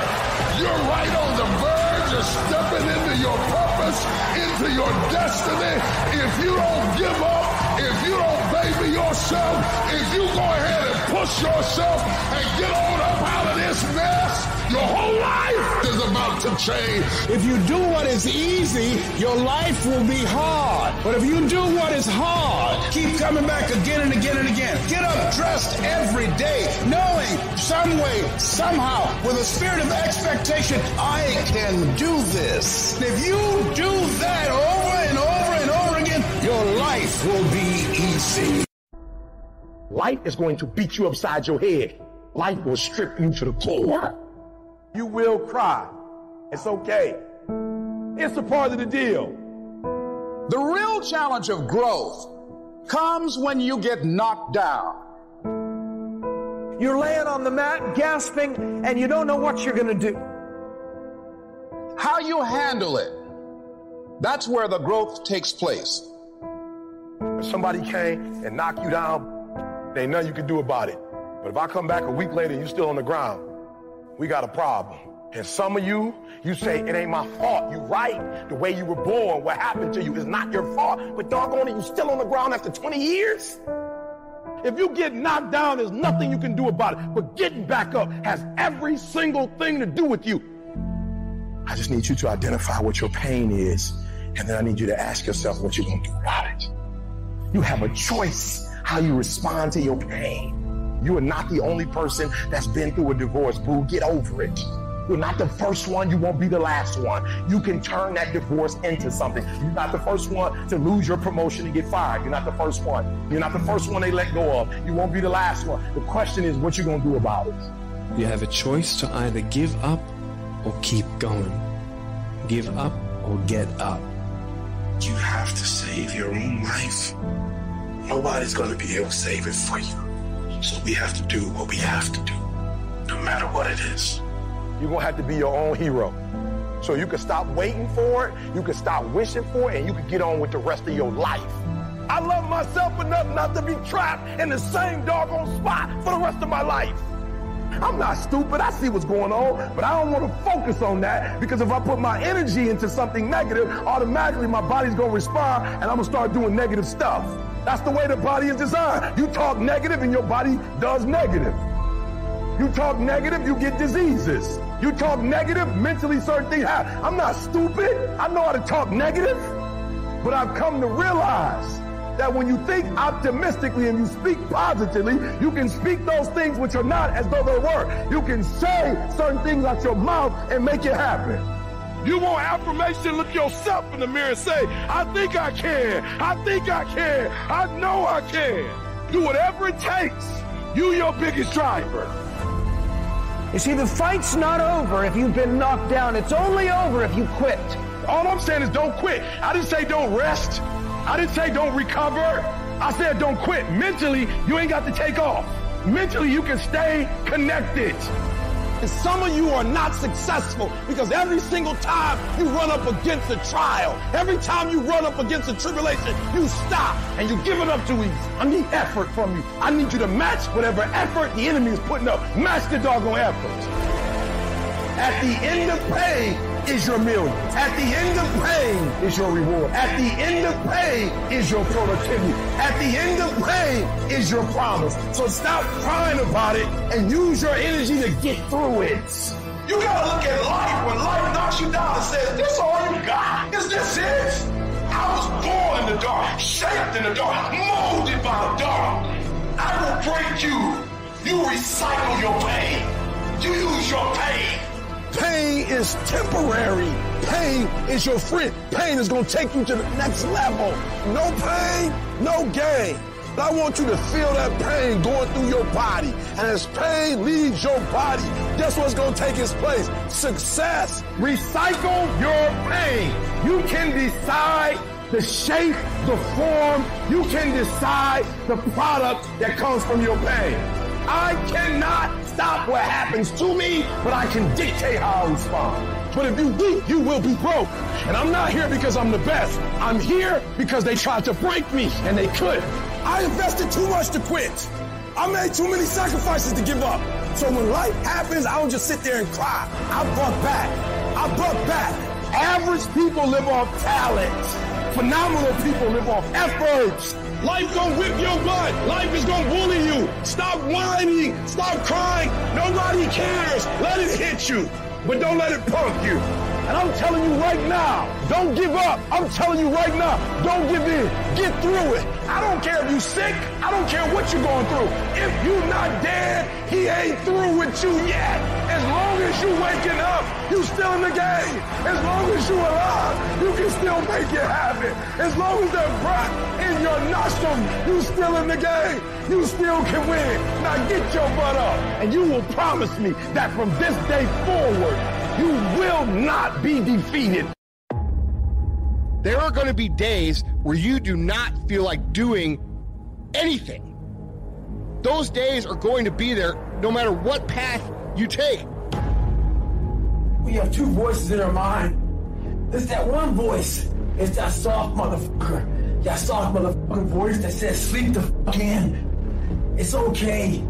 You're right on the verge of stepping into your purpose, into your destiny. If you don't give up, if you don't baby yourself, if you go ahead and push yourself and get on up out of this mess, Your whole life is about to change. If you do what is easy, your life will be hard. But if you do what is hard, keep coming back again and again and again. Get up dressed every day, knowing some way, somehow, with a spirit of expectation, I can do this. If you do that over and over and over again, your life will be easy. Life is going to beat you upside your head. Life will strip you to the core. You will cry. It's okay. It's a part of the deal. The real challenge of growth comes when you get knocked down. You're laying on the mat, gasping, and you don't know what you're going to do. How you handle it, that's where the growth takes place. If somebody came and knocked you down, there ain't nothing you can do about it. But if I come back a week later and you're still on the ground, we got a problem. And some of you, you say, it ain't my fault. You right. The way you were born, what happened to you is not your fault. But doggone it, you still on the ground after 20 years? If you get knocked down, there's nothing you can do about it. But getting back up has every single thing to do with you. I just need you to identify what your pain is. And then I need you to ask yourself what you're going to do about it. You have a choice how you respond to your pain. You are not the only person that's been through a divorce, boo. Get over it. You're not the first one. You won't be the last one. You can turn that divorce into something. You're not the first one to lose your promotion and get fired. You're not the first one. You're not the first one they let go of. You won't be the last one. The question is what you going to do about it. You have a choice to either give up or keep going. Give up or get up. You have to save your own life. Nobody's going to be able to save it for you. So we have to do what we have to do, no matter what it is. You're going to have to be your own hero. So you can stop waiting for it, you can stop wishing for it, and you can get on with the rest of your life. I love myself enough not to be trapped in the same doggone spot for the rest of my life. I'm not stupid. I see what's going on, but I don't want to focus on that because if I put my energy into something negative, automatically my body's going to respond and I'm going to start doing negative stuff. That's the way the body is designed. You talk negative and your body does negative. You talk negative, you get diseases. You talk negative, mentally certain things happen. I'm not stupid. I know how to talk negative, but I've come to realize that when you think optimistically and you speak positively, you can speak those things which are not as though they were. You can say certain things out your mouth and make it happen. You want affirmation? Look yourself in the mirror and say, I think I can. I think I can. I know I can. Do whatever it takes. You your biggest driver. You see, the fight's not over if you've been knocked down. It's only over if you quit. All I'm saying is don't quit. I didn't say don't rest. I didn't say don't recover. I said don't quit. Mentally, you ain't got to take off. Mentally, you can stay connected. And some of you are not successful because every single time you run up against a trial, every time you run up against a tribulation, you stop and you give it up too easy. I need effort from you. I need you to match whatever effort the enemy is putting up. Match the doggone effort. At the end of pain is your million. At the end of pain is your reward. At the end of pain is your productivity. At the end of pain is your promise. So stop crying about it and use your energy to get through it. You gotta look at life when life knocks you down and says, this all you got? Is this it? I was born in the dark, shaped in the dark, molded by the dark. I will break you. You recycle your pain. You use your pain. Pain is temporary. Pain is your friend. Pain is going to take you to the next level. No pain, no gain. But I want you to feel that pain going through your body. And as pain leaves your body, guess what's going to take its place? Success. Recycle your pain. You can decide the shape, the form. You can decide the product that comes from your pain. I cannot stop what happens to me, but I can dictate how I respond. But if you weak, you will be broke. And I'm not here because I'm the best. I'm here because they tried to break me and they could. I invested too much to quit. I made too many sacrifices to give up. So when life happens, I don't just sit there and cry. I buck back. I buck back. Average people live off talent. Phenomenal people live off efforts. Life gonna whip your butt. Life is gonna bully you. Stop whining. Stop crying. Nobody cares. Let it hit you, but don't let it punk you. And I'm telling you right now, don't give up. I'm telling you right now, don't give in. Get through it. I don't care if you're sick. I don't care what you're going through. If you're not dead, he ain't through with you yet. As long as you waking up, you still in the game. As long as you alive, you can still make it happen. As long as there's breath in your nostrils, you still in the game. You still can win. Now get your butt up. And you will promise me that from this day forward, you will not be defeated. There are going to be days where you do not feel like doing anything. Those days are going to be there no matter what path you take. We have two voices in our mind. It's that one voice. It's that soft motherfucker. That soft motherfucking voice that says, sleep the fuck in. It's okay.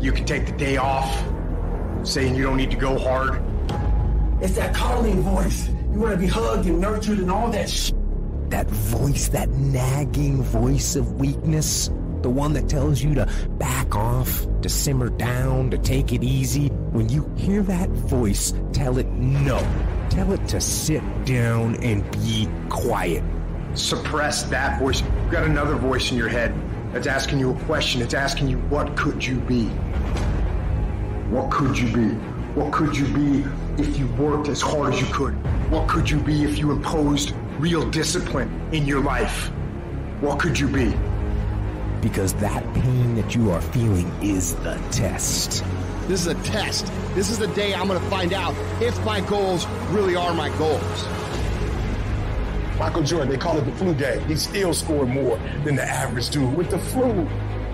You can take the day off, saying you don't need to go hard. It's that calling voice. You want to be hugged and nurtured and all that shit. That voice, that nagging voice of weakness, the one that tells you to back off, to simmer down, to take it easy. When you hear that voice, tell it no. Tell it to sit down and be quiet. Suppress that voice. You've got another voice in your head that's asking you a question. It's asking you, what could you be? What could you be? What could you be if you worked as hard as you could? What could you be if you imposed real discipline in your life? What could you be? Because that pain that you are feeling is the test. This is a test. This is the day I'm going to find out if my goals really are my goals. Michael Jordan, they call it the flu game. He still scored more than the average dude with the flu.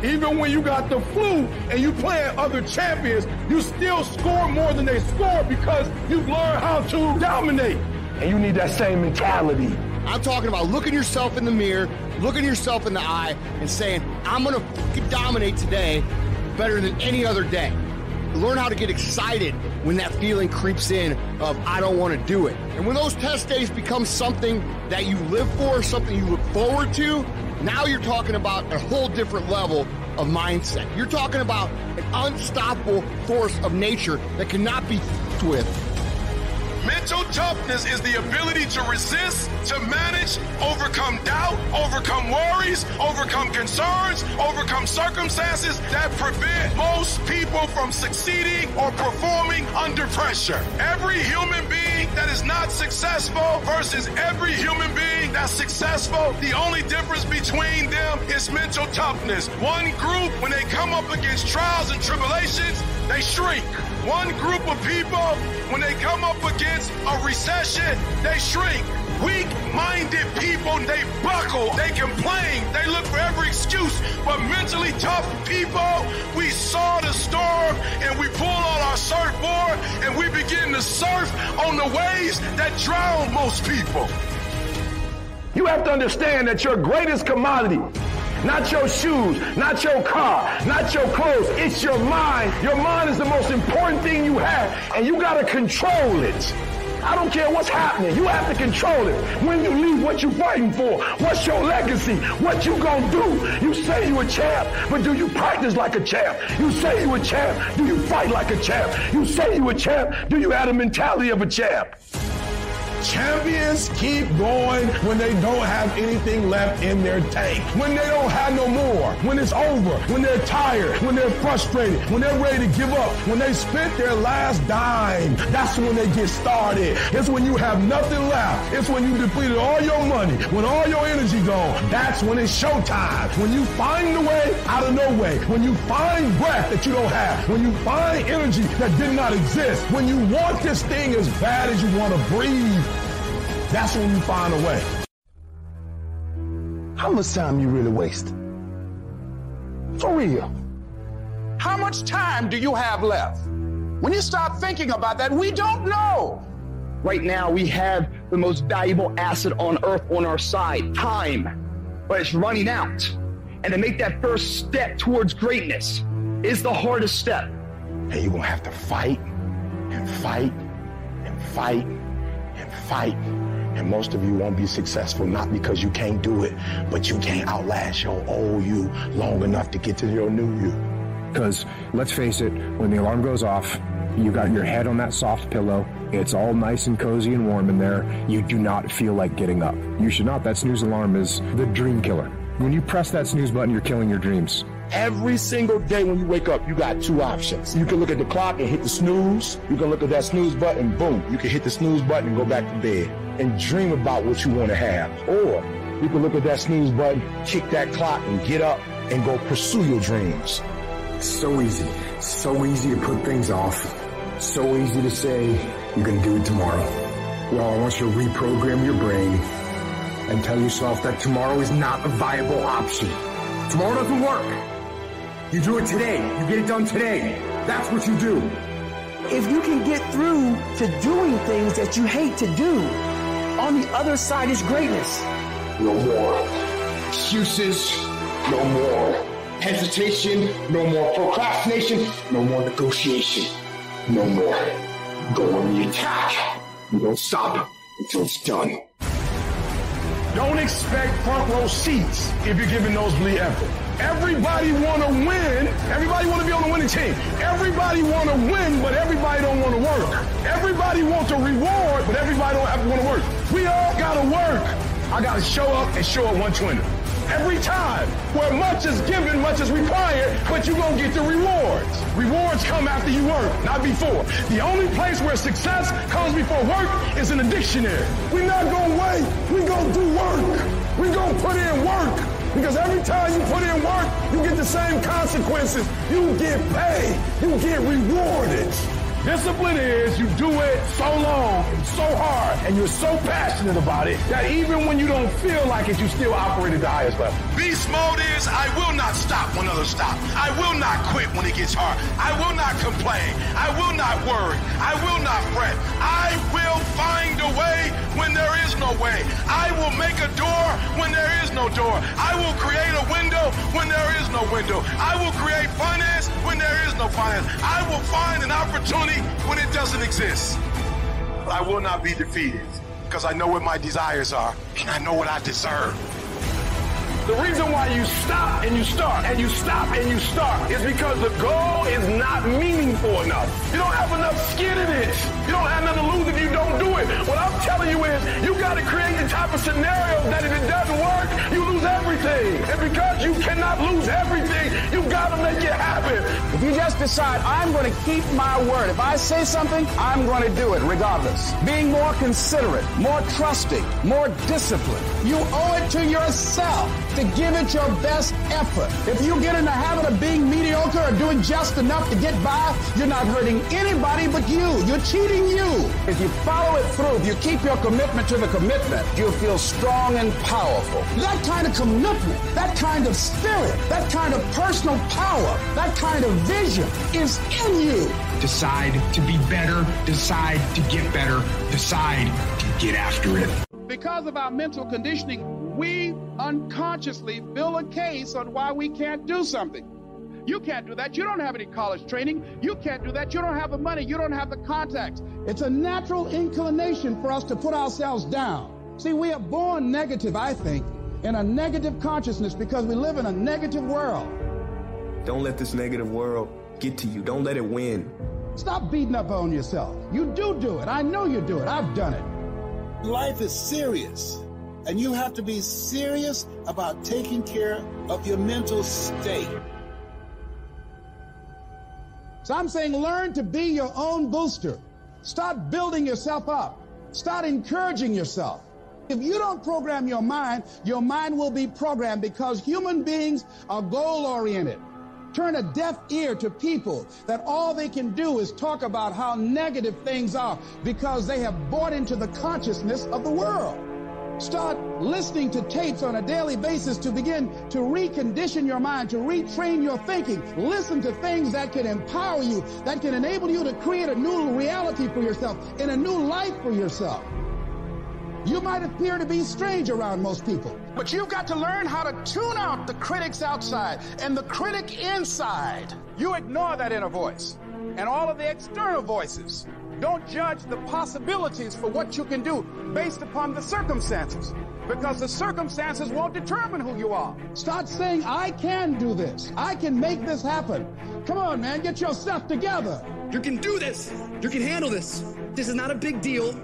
Even when you got the flu and you playing other champions, you still score more than they score because you've learned how to dominate. And you need that same mentality. I'm talking about looking yourself in the mirror, looking yourself in the eye, and saying, I'm gonna fucking dominate today better than any other day. Learn how to get excited when that feeling creeps in of I don't want to do it. And when those test days become something that you live for, something you look forward to, now you're talking about a whole different level of mindset. You're talking about an unstoppable force of nature that cannot be with. Mental toughness is the ability to resist, to manage, overcome doubt, overcome worries, overcome concerns, overcome circumstances that prevent most people from succeeding or performing under pressure. Every human being that is not successful versus every human being that's successful, the only difference between them is mental toughness. One group, when they come up against trials and tribulations, they shrink. One group of people, when they come up against a recession, they shrink. Weak-minded people, they buckle, they complain, they look for every excuse. But mentally tough people, we saw the storm and we pull on our surfboard and we begin to surf on the waves that drown most people. You have to understand that your greatest commodity not your shoes, not your car, not your clothes. It's your mind. Your mind is the most important thing you have, and you got to control it. I don't care what's happening. You have to control it. When you leave, what you fighting for? What's your legacy? What you gonna do? You say you a champ, but do you practice like a champ? You say you a champ, do you fight like a champ? You say you a champ, do you have the mentality of a champ? Champions keep going when they don't have anything left in their tank. When they don't have no more. When it's over. When they're tired. When they're frustrated. When they're ready to give up. When they spent their last dime. That's when they get started. It's when you have nothing left. It's when you depleted all your money. When all your energy gone. That's when it's showtime. When you find the way out of no way. When you find breath that you don't have. When you find energy that did not exist. When you want this thing as bad as you want to breathe. That's when you find a way. How much time you really waste? For real. How much time do you have left? When you start thinking about that, we don't know. Right now, we have the most valuable asset on earth on our side time, but it's running out. And to make that first step towards greatness is the hardest step. And you're going to have to fight and fight and fight and fight And most of you won't be successful not because you can't do it, but you can't outlast your old you long enough to get to your new you. Because let's face it, when the alarm goes off, you got your head on that soft pillow. It's all nice and cozy and warm in there. You do not feel like getting up. You should not. That snooze alarm is the dream killer. When you press that snooze button, you're killing your dreams. Every single day when you wake up, you got two options. You can look at the clock and hit the snooze. You can look at that snooze button, boom. You can hit the snooze button and go back to bed and dream about what you want to have. Or you can look at that snooze button, kick that clock and get up and go pursue your dreams. So easy. So easy to put things off. So easy to say, you're going to do it tomorrow. Well, I want you to reprogram your brain and tell yourself that tomorrow is not a viable option. Tomorrow doesn't work. You do it today. You get it done today. That's what you do. If you can get through to doing things that you hate to do, on the other side is greatness. No more excuses. No more hesitation. No more procrastination. No more negotiation. No more. Go on the attack. You don't stop until it's done. Don't expect front row seats if you're giving nosebleed effort. Everybody want to win. Everybody want to be on the winning team. Everybody want to win, but everybody don't want to work. Everybody wants a reward, but everybody don't want to work. We all got to work. I got to show up and show up 120 every time. Where much is given, much is required, but you're going to get the rewards. Rewards come after you work, not before. The only place where success comes before work is in the dictionary. We're not going to wait. We're going to do work. We're going to put in work. Because every time you put in work, you get the same consequences. You get paid. You get rewarded. Discipline is you do it so long and so hard and you're so passionate about it that even when you don't feel like it, you still operate at the highest level. Beast mode is I will not stop when others stop. I will not quit when it gets hard. I will not complain. I will not worry. I will not fret. I will find a way when there is no way. I will make a door when there is no door. I will create a window when there is no window. I will create finance when there is no finance. I will find an opportunity when it doesn't exist. But I will not be defeated because I know what my desires are and I know what I deserve. The reason why you stop and you start and you stop and you start is because the goal is not meaningful enough. You don't have enough skin in it. You don't have nothing to lose if you don't do it. What I'm telling you is you got to create the type of scenario that if it doesn't work, you lose everything. And because you cannot lose everything, you got to make it happen. If you just decide, I'm going to keep my word. If I say something, I'm going to do it regardless. Being more considerate, more trusting, more disciplined. You owe it to yourself to give it your best effort. If you get in the habit of being mediocre or doing just enough to get by, you're not hurting anybody but you. You're cheating you. If you follow it through, if you keep your commitment to the commitment, you'll feel strong and powerful. That kind of commitment, that kind of spirit, that kind of personal power, that kind of vision is in you. Decide to be better. Decide to get better. Decide to get after it. Because of our mental conditioning, we unconsciously build a case on why we can't do something. You can't do that. You don't have any college training. You can't do that. You don't have the money. You don't have the contacts. It's a natural inclination for us to put ourselves down. See, we are born negative, I think, in a negative consciousness because we live in a negative world. Don't let this negative world get to you. Don't let it win. Stop beating up on yourself. You do do it. I know you do it. I've done it. Life is serious. And you have to be serious about taking care of your mental state. So I'm saying learn to be your own booster. Start building yourself up. Start encouraging yourself. If you don't program your mind, your mind will be programmed because human beings are goal oriented. Turn a deaf ear to people that all they can do is talk about how negative things are because they have bought into the consciousness of the world. Start listening to tapes on a daily basis to begin to recondition your mind, to retrain your thinking. Listen to things that can empower you, that can enable you to create a new reality for yourself and a new life for yourself. You might appear to be strange around most people, but you've got to learn how to tune out the critics outside and the critic inside. You ignore that inner voice and all of the external voices. Don't judge the possibilities for what you can do based upon the circumstances because the circumstances won't determine who you are. Start saying, I can do this. I can make this happen. Come on, man, get yourself together. You can do this. You can handle this. This is not a big deal.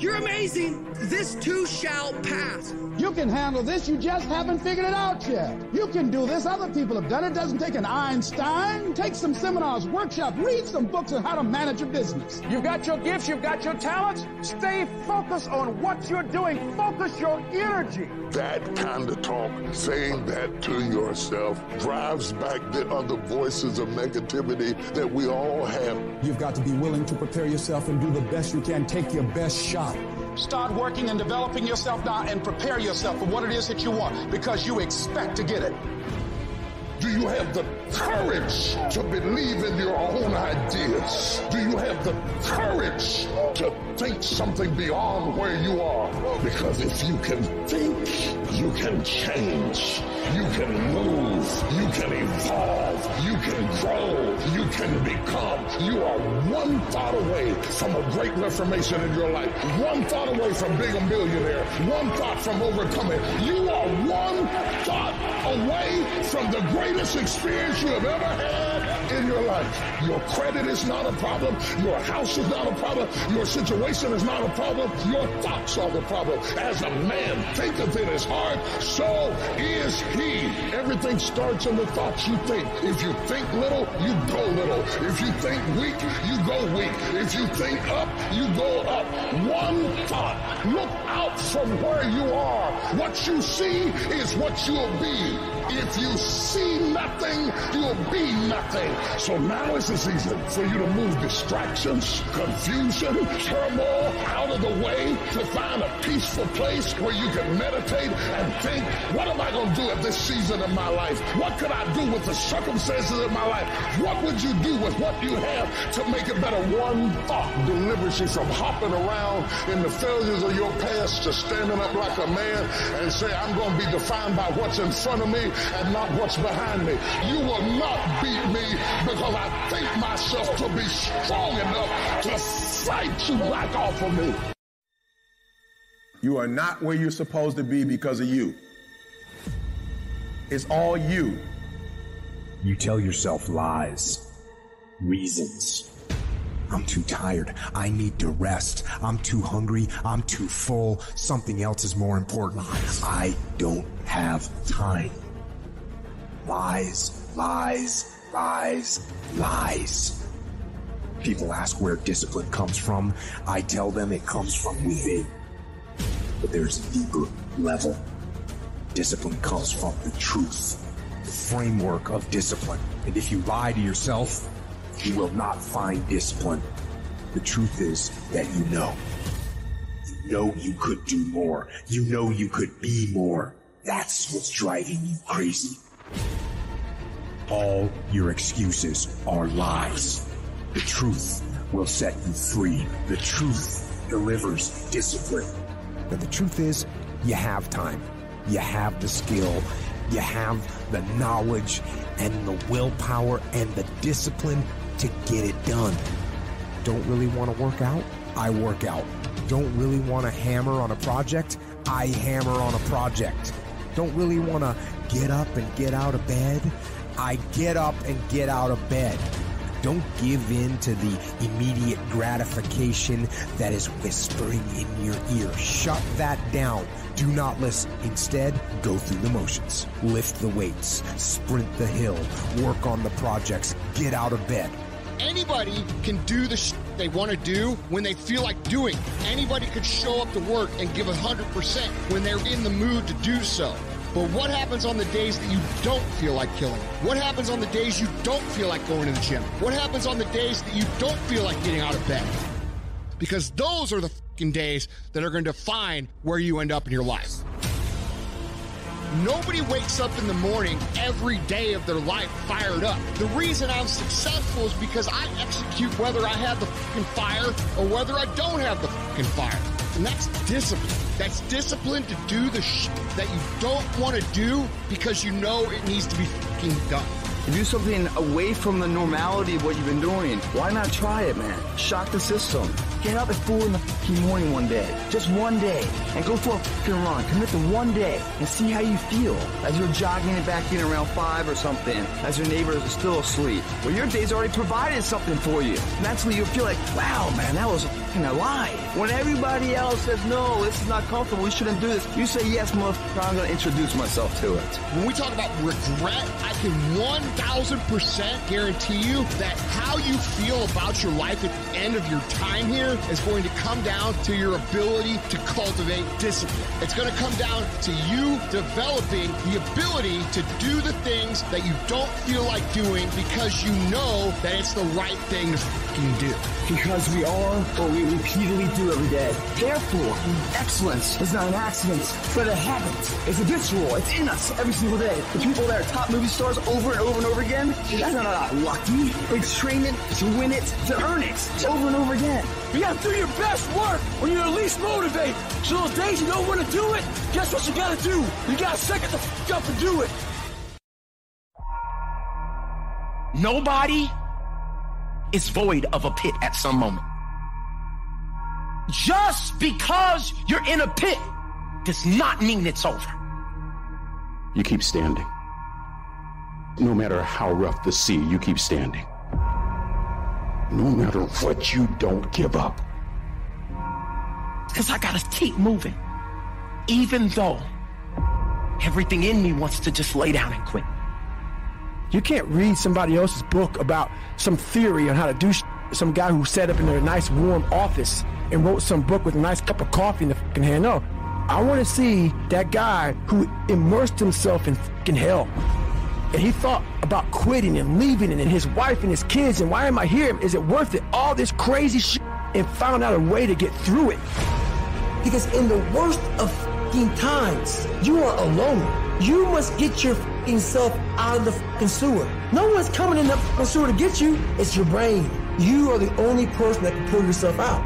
You're amazing. This too shall pass. You can handle this, you just haven't figured it out yet. You can do this, other people have done it. Doesn't take an Einstein. Take some seminars, workshop, read some books on how to manage a business. You've got your gifts, you've got your talents. Stay focused on what you're doing. Focus your energy. That kind of talk, saying that to yourself, drives back the other voices of negativity that we all have. You've got to be willing to prepare yourself and do the best you can. Take your best shot. Start working and developing yourself now and prepare yourself for what it is that you want because you expect to get it. Do you have the courage to believe in your own ideas? Do you have the courage to think something beyond where you are? Because if you can think, you can change. You can move. You can evolve. You can grow. You can become. You are one thought away from a great reformation in your life. One thought away from being a millionaire. One thought from overcoming. You are one thought away from the greatest experience you have ever had in your life. Your credit is not a problem. Your house is not a problem. Your situation is not a problem. Your thoughts are the problem. As a man thinketh in his heart, so is he. Everything starts in the thoughts you think. If you think little, you go little. If you think weak, you go weak. If you think up, you go up. One thought. Look out from where you are. What you see is what you'll be. If you see nothing, you'll be nothing. So now is the season for you to move distractions, confusion, turmoil out of the way to find a peaceful place where you can meditate and think, what am I going to do at this season of my life? What could I do with the circumstances of my life? What would you do with what you have to make it better? One thought delivers you from hopping around in the failures of your past to standing up like a man and say, I'm going to be defined by what's in front of me and not what's behind me. You will not beat me because I think myself to be strong enough to fight you back off of me. You are not where you're supposed to be because of you. It's all you. You tell yourself lies, reasons. I'm too tired. I need to rest. I'm too hungry. I'm too full. Something else is more important. I don't have time. Lies, lies, lies, lies. People ask where discipline comes from. I tell them it comes from within. But there's a deeper level. Discipline comes from the truth, the framework of discipline. And if you lie to yourself, you will not find discipline. The truth is that you know. You know you could do more. You know you could be more. That's what's driving you crazy. All your excuses are lies. The truth will set you free. The truth delivers discipline. But the truth is, you have time. You have the skill. You have the knowledge and the willpower and the discipline to get it done. Don't really want to work out? I work out. Don't really want to hammer on a project? I hammer on a project. Don't really want to get up and get out of bed? I get up and get out of bed. Don't give in to the immediate gratification that is whispering in your ear. Shut that down. Do not listen. Instead, go through the motions. Lift the weights. Sprint the hill. Work on the projects. Get out of bed. Anybody can do the sh- they want to do when they feel like doing. Anybody could show up to work and give 100% when they're in the mood to do so. But what happens on the days that you don't feel like killing? What happens on the days you don't feel like going to the gym? What happens on the days that you don't feel like getting out of bed? Because those are the fucking days that are going to define where you end up in your life. Nobody wakes up in the morning every day of their life fired up. The reason I'm successful is because I execute whether I have the fucking fire or whether I don't have the fucking fire. And that's discipline. That's discipline to do the shit that you don't want to do because you know it needs to be fucking done. To do something away from the normality of what you've been doing. Why not try it, man? Shock the system. Get up at 4 in the morning one day. Just one day. And go for a fucking run. Commit to one day. And see how you feel. As you're jogging it back in around 5 or something. As your neighbors are still asleep. Well, your day's already provided something for you. Mentally, you'll feel like, wow, man, that was fucking alive. When everybody else says, no, this is not comfortable, we shouldn't do this. You say, yes, motherfucker, I'm going to introduce myself to it. When we talk about regret, I can 1000% guarantee you that how you feel about your life at the end of your time here is going to come down to your ability to cultivate discipline. It's going to come down to you developing the ability to do the things that you don't feel like doing because you know that it's the right thing to do. Because we are what we repeatedly do every day. Therefore, excellence is not an accident, but a habit. It's a habitual. It's in us every single day. The people that are top movie stars over and over and over again, that's not, lucky. They train it to win it, to earn it, over and over again. You gotta do your best work when you're least motivated. So those days you don't want to do it, guess what you gotta do? You gotta second the f up and do it. Nobody is void of a pit at some moment. Just because you're in a pit does not mean it's over. You keep standing. No matter how rough the sea, you keep standing. No matter what, you don't give up. Because I gotta keep moving. Even though everything in me wants to just lay down and quit. You can't read somebody else's book about some theory on how to do sh- some guy who sat up in a nice warm office and wrote some book with a nice cup of coffee in the fucking hand. No. I want to see that guy who immersed himself in fucking hell. And he thought about quitting and leaving and his wife and his kids and why am I here? Is it worth it? All this crazy shit and found out a way to get through it. Because in the worst of times, you are alone. You must get your self out of the sewer. No one's coming in the sewer to get you. It's your brain. You are the only person that can pull yourself out.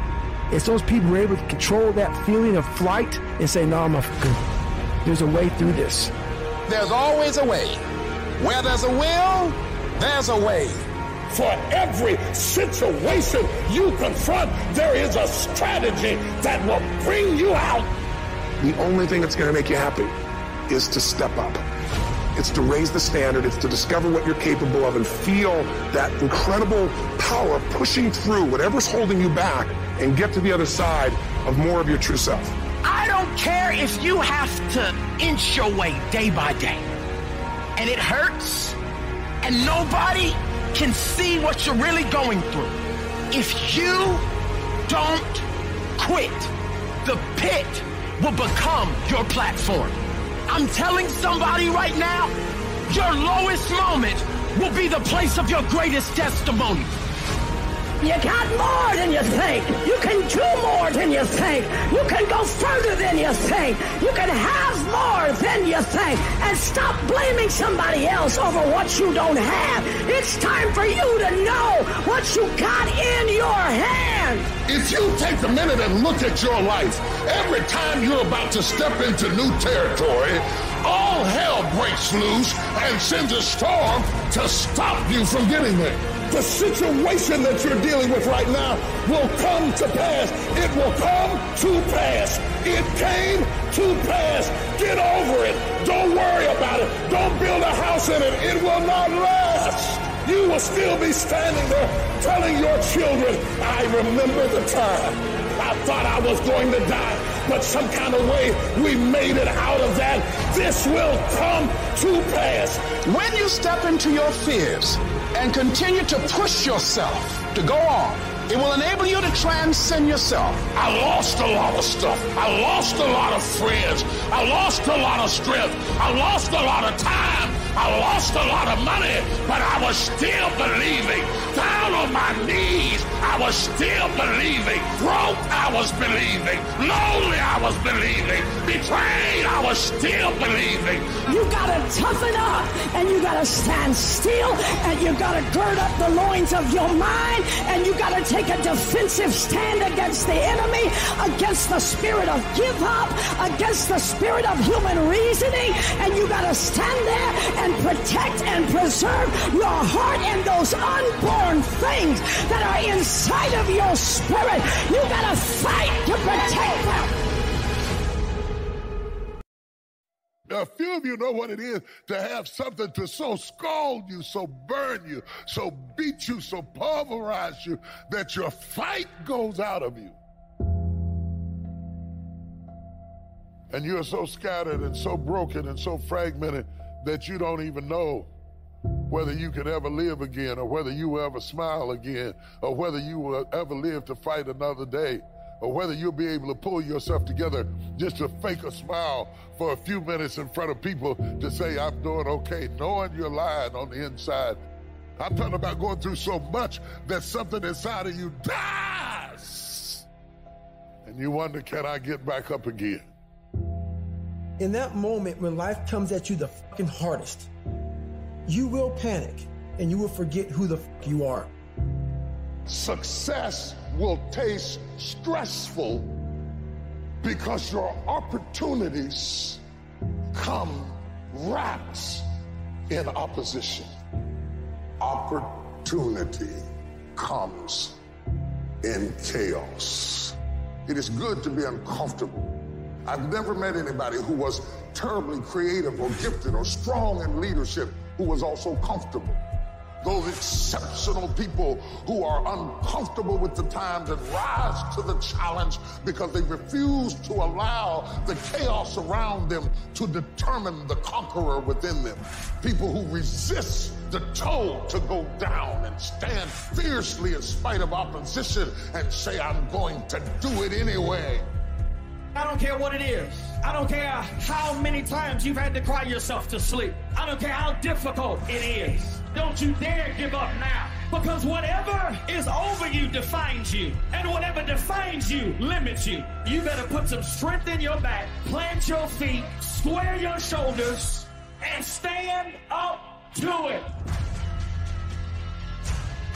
It's those people who are able to control that feeling of flight and say, no, I'm a fucking, there's a way through this. There's always a way. Where there's a will, there's a way. For every situation you confront, there is a strategy that will bring you out. The only thing that's going to make you happy is to step up. It's to raise the standard. It's to discover what you're capable of and feel that incredible power pushing through whatever's holding you back and get to the other side of more of your true self. I don't care if you have to inch your way day by day. And it hurts. And nobody can see what you're really going through. If you don't quit, the pit will become your platform. I'm telling somebody right now, your lowest moment will be the place of your greatest testimony. You got more than you think. You can do more than you think. You can go further than you think. You can have more than you think. And stop blaming somebody else over what you don't have. It's time for you to know what you got in your hand. If you take a minute and look at your life, every time you're about to step into new territory, all hell breaks loose and sends a storm to stop you from getting there. The situation that you're dealing with right now will come to pass. It will come to pass. It came to pass. Get over it. Don't worry about it. Don't build a house in it. It will not last. You will still be standing there telling your children, I remember the time. Thought I was going to die, but some kind of way we made it out of that. This will come to pass. When you step into your fears and continue to push yourself to go on, it will enable you to transcend yourself. I lost a lot of stuff. I lost a lot of friends. I lost a lot of strength. I lost a lot of time. I lost a lot of money, but I was still believing. Down on my knees, I was still believing. Broke, I was believing. Lonely, I was believing. Betrayed, I was still believing. You gotta toughen up and you gotta stand still and you gotta gird up the loins of your mind and you gotta take a defensive stand against the enemy, against the spirit of give up, against the spirit of human reasoning, and you gotta stand there and protect and preserve your heart and those unborn things that are inside of your spirit. You gotta fight to protect them. Now, a few of you know what it is to have something to so scald you, so burn you, so beat you, so pulverize you that your fight goes out of you. And you're so scattered and so broken and so fragmented that you don't even know whether you can ever live again or whether you will ever smile again or whether you will ever live to fight another day or whether you'll be able to pull yourself together just to fake a smile for a few minutes in front of people to say, I'm doing okay, knowing you're lying on the inside. I'm talking about going through so much that something inside of you dies. And you wonder, can I get back up again? In that moment when life comes at you the fucking hardest, you will panic and you will forget who the fuck you are. Success will taste stressful because your opportunities come wrapped in opposition. Opportunity comes in chaos. It is good to be uncomfortable. I've never met anybody who was terribly creative or gifted or strong in leadership who was also comfortable. Those exceptional people who are uncomfortable with the times and rise to the challenge because they refuse to allow the chaos around them to determine the conqueror within them. People who resist the toll to go down and stand fiercely in spite of opposition and say, I'm going to do it anyway. I don't care what it is. I don't care how many times you've had to cry yourself to sleep. I don't care how difficult it is. Don't you dare give up now. Because whatever is over you defines you. And whatever defines you limits you. You better put some strength in your back, plant your feet, square your shoulders, and stand up to it.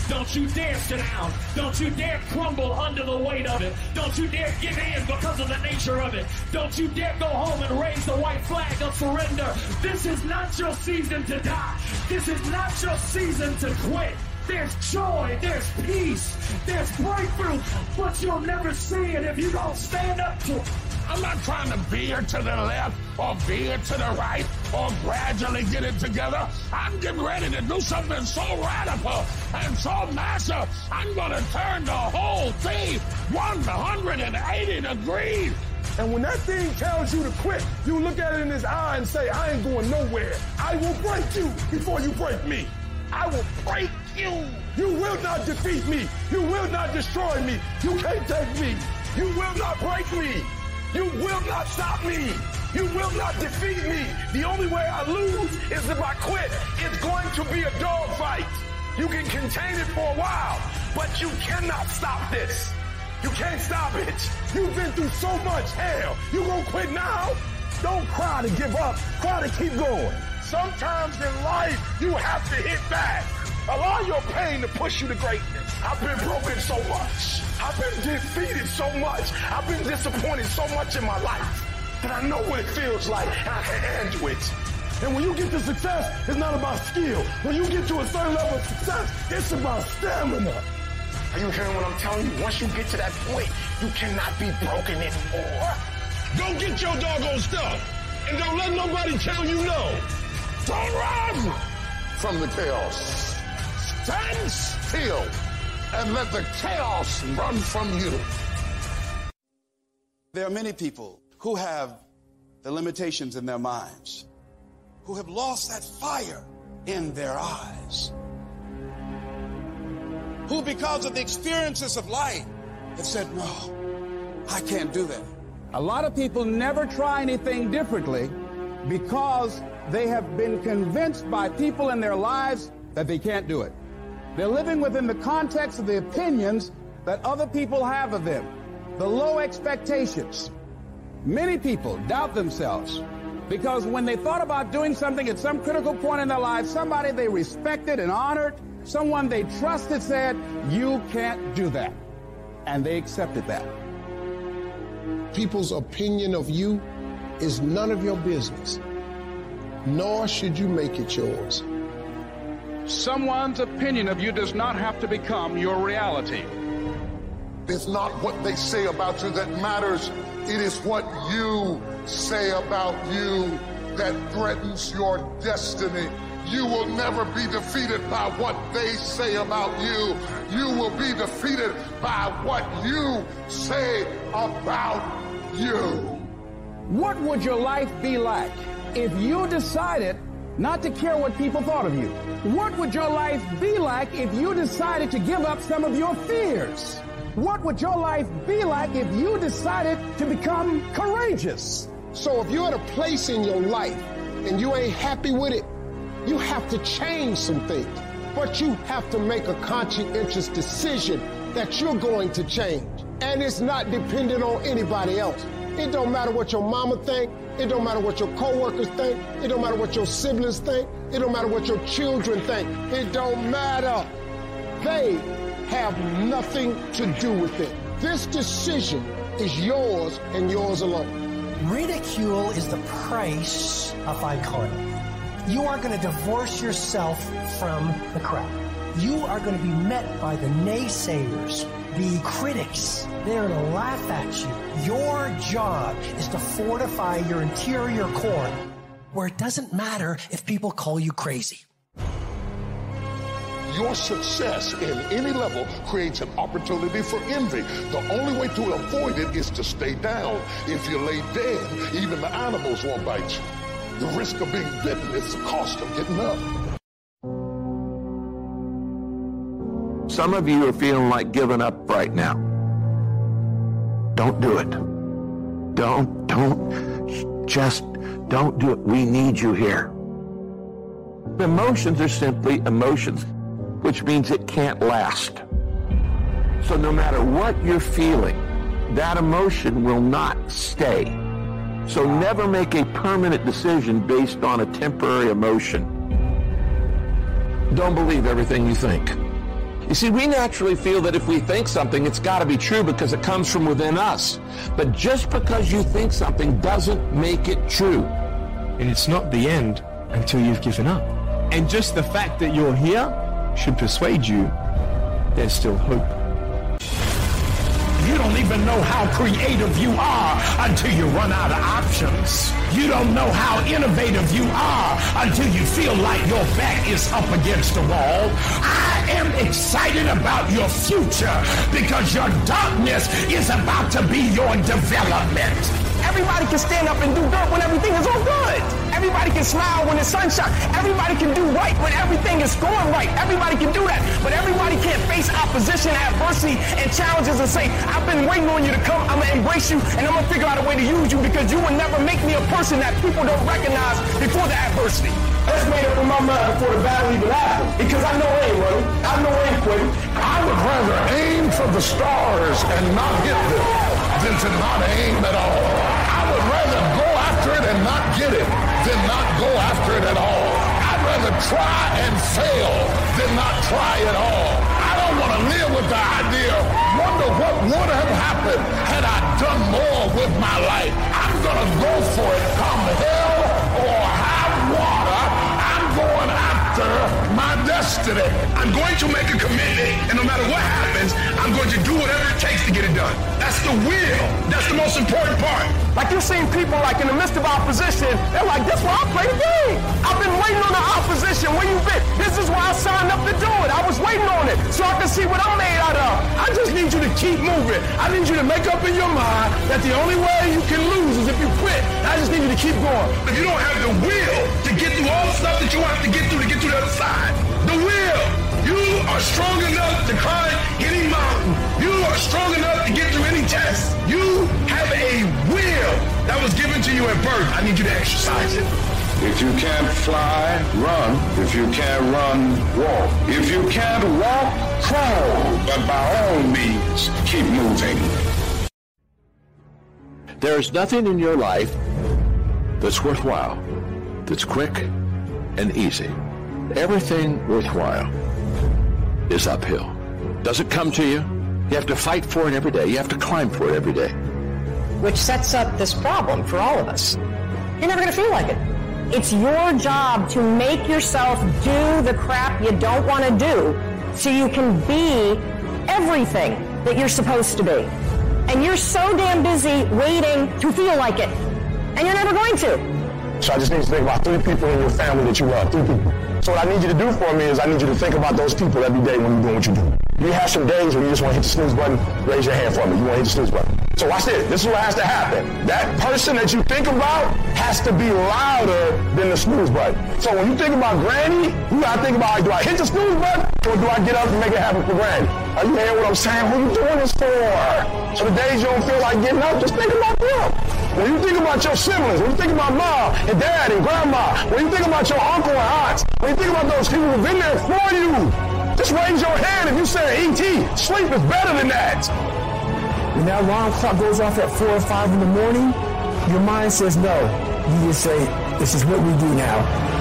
Don't you dare sit down. Don't you dare crumble under the weight of it. Don't you dare give in because of the nature of it. Don't you dare go home and raise the white flag of surrender. This is not your season to die. This is not your season to quit. There's joy, there's peace, there's breakthrough, but you'll never see it if you don't stand up to it. I'm not trying to veer to the left or veer to the right or gradually get it together. I'm getting ready to do something so radical and so massive. I'm going to turn the whole thing 180 degrees. And when that thing tells you to quit, you look at it in his eye and say, I ain't going nowhere. I will break you before you break me. I will break you. You will not defeat me. You will not destroy me. You can't take me. You will not break me. You will not stop me. You will not defeat me. The only way I lose is if I quit. It's going to be a dogfight. You can contain it for a while, but you cannot stop this. You can't stop it. You've been through so much hell. You gonna quit now? Don't cry to give up. Cry to keep going. Sometimes in life, you have to hit back. Allow your pain to push you to greatness. I've been broken so much. I've been defeated so much. I've been disappointed so much in my life that I know what it feels like and I can handle it. And when you get to success, it's not about skill. When you get to a certain level of success, it's about stamina. Are you hearing what I'm telling you? Once you get to that point, you cannot be broken anymore. Go get your doggone stuff. And don't let nobody tell you no. Don't run from the chaos. Stand still and let the chaos run from you. There are many people who have the limitations in their minds, who have lost that fire in their eyes, who, because of the experiences of life, have said, No, I can't do that. A lot of people never try anything differently because they have been convinced by people in their lives that they can't do it. They're living within the context of the opinions that other people have of them. the low expectations. Many people doubt themselves because when they thought about doing something at some critical point in their life, somebody they respected and honored, someone they trusted said, You can't do that. And they accepted that. People's opinion of you is none of your business, nor should you make it yours. Someone's opinion of you does not have to become your reality. It's not what they say about you that matters. It is what you say about you that threatens your destiny. You will never be defeated by what they say about you. You will be defeated by what you say about you. What would your life be like if you decided not to care what people thought of you? What would your life be like if you decided to give up some of your fears? What would your life be like if you decided to become courageous? So if you're at a place in your life and you ain't happy with it, you have to change some things. But you have to make a conscientious decision that you're going to change. And it's not dependent on anybody else. It don't matter what your mama think. It don't matter what your coworkers think. It don't matter what your siblings think. It don't matter what your children think. It don't matter. They have nothing to do with it. This decision is yours and yours alone. Ridicule is the price of iconic. You are going to divorce yourself from the crowd. You are going to be met by the naysayers, the critics. They're to laugh at you. Your job is to fortify your interior core where it doesn't matter if people call you crazy. Your success in any level creates an opportunity for envy. The only way to avoid it is to stay down. If you lay dead, even the animals won't bite you. The risk of being bitten is the cost of getting up. Some of you are feeling like giving up right now. Don't do it. Don't, don't, just don't do it. We need you here. Emotions are simply emotions, which means it can't last. So no matter what you're feeling, that emotion will not stay. So never make a permanent decision based on a temporary emotion. Don't believe everything you think. You see, we naturally feel that if we think something, it's got to be true because it comes from within us. But just because you think something doesn't make it true. And it's not the end until you've given up. And just the fact that you're here should persuade you there's still hope. You don't even know how creative you are until you run out of options. You don't know how innovative you are until you feel like your back is up against the wall. I am excited about your future because your darkness is about to be your development. Everybody can stand up and do good when everything is all good. Everybody can smile when the sun shines. Everybody can do right when everything is going right. Everybody can do that. But everybody can't face opposition, adversity, and challenges and say, I've been waiting on you to come. I'm going to embrace you and I'm going to figure out a way to use you because you will never make me a person that people don't recognize before the adversity. That's made up in my mind before the battle even happened. Because I know I ain't running. I know I ain't quitting. I would rather aim for the stars and not hit them than to not aim at all. After it and not get it than not go after it at all. I'd rather try and fail than not try at all. I don't want to live with the idea, wonder what would have happened had I done more with my life. I'm going to go for it come hell my destiny. I'm going to make a commitment, and no matter what happens, I'm going to do whatever it takes to get it done. That's the will. That's the most important part. Like you've seen people like in the midst of opposition, they're like, this why I play the game. I've been waiting on the opposition. Where you been? This is why I signed up to do it. I was waiting on it so I can see what I'm made out of. I just need you to keep moving. I need you to make up in your mind that the only way you can lose is if you quit. I just need you to keep going. If you don't have the will to get through all the stuff that you have to get through to get to the other side, the will, you are strong enough to climb any mountain. You are strong enough to get through any test. You have a will that was given to you at birth. I need you to exercise it. If you can't fly, run. If you can't run, walk. If you can't walk, crawl. But by all means, keep moving. There's nothing in your life that's worthwhile, that's quick and easy. Everything worthwhile is uphill. Doesn't come to you. You have to fight for it every day. You have to climb for it every day. Which sets up this problem for all of us. You're never going to feel like it. It's your job to make yourself do the crap you don't want to do so you can be everything that you're supposed to be. And you're so damn busy waiting to feel like it. And you're never going to. So I just need to think about three people in your family that you love. Three people. So what I need you to do for me is I need you to think about those people every day when you're doing what you do. You have some days when you just want to hit the snooze button, raise your hand for me. You want to hit the snooze button. So watch this. This is what has to happen. That person that you think about has to be louder than the snooze button. So when you think about Granny, you gotta think about, do I hit the snooze button or do I get up and make it happen for Granny? Are you hearing what I'm saying? Are you doing this for? So the days you don't feel like getting up, just think about them. When you think about your siblings, when you think about mom and dad and grandma, when you think about your uncle and aunts, when you think about those people who've been there for you, just raise your hand if you say, E.T., sleep is better than that. When that alarm clock goes off at 4 or 5 in the morning, your mind says no. You just say, this is what we do now.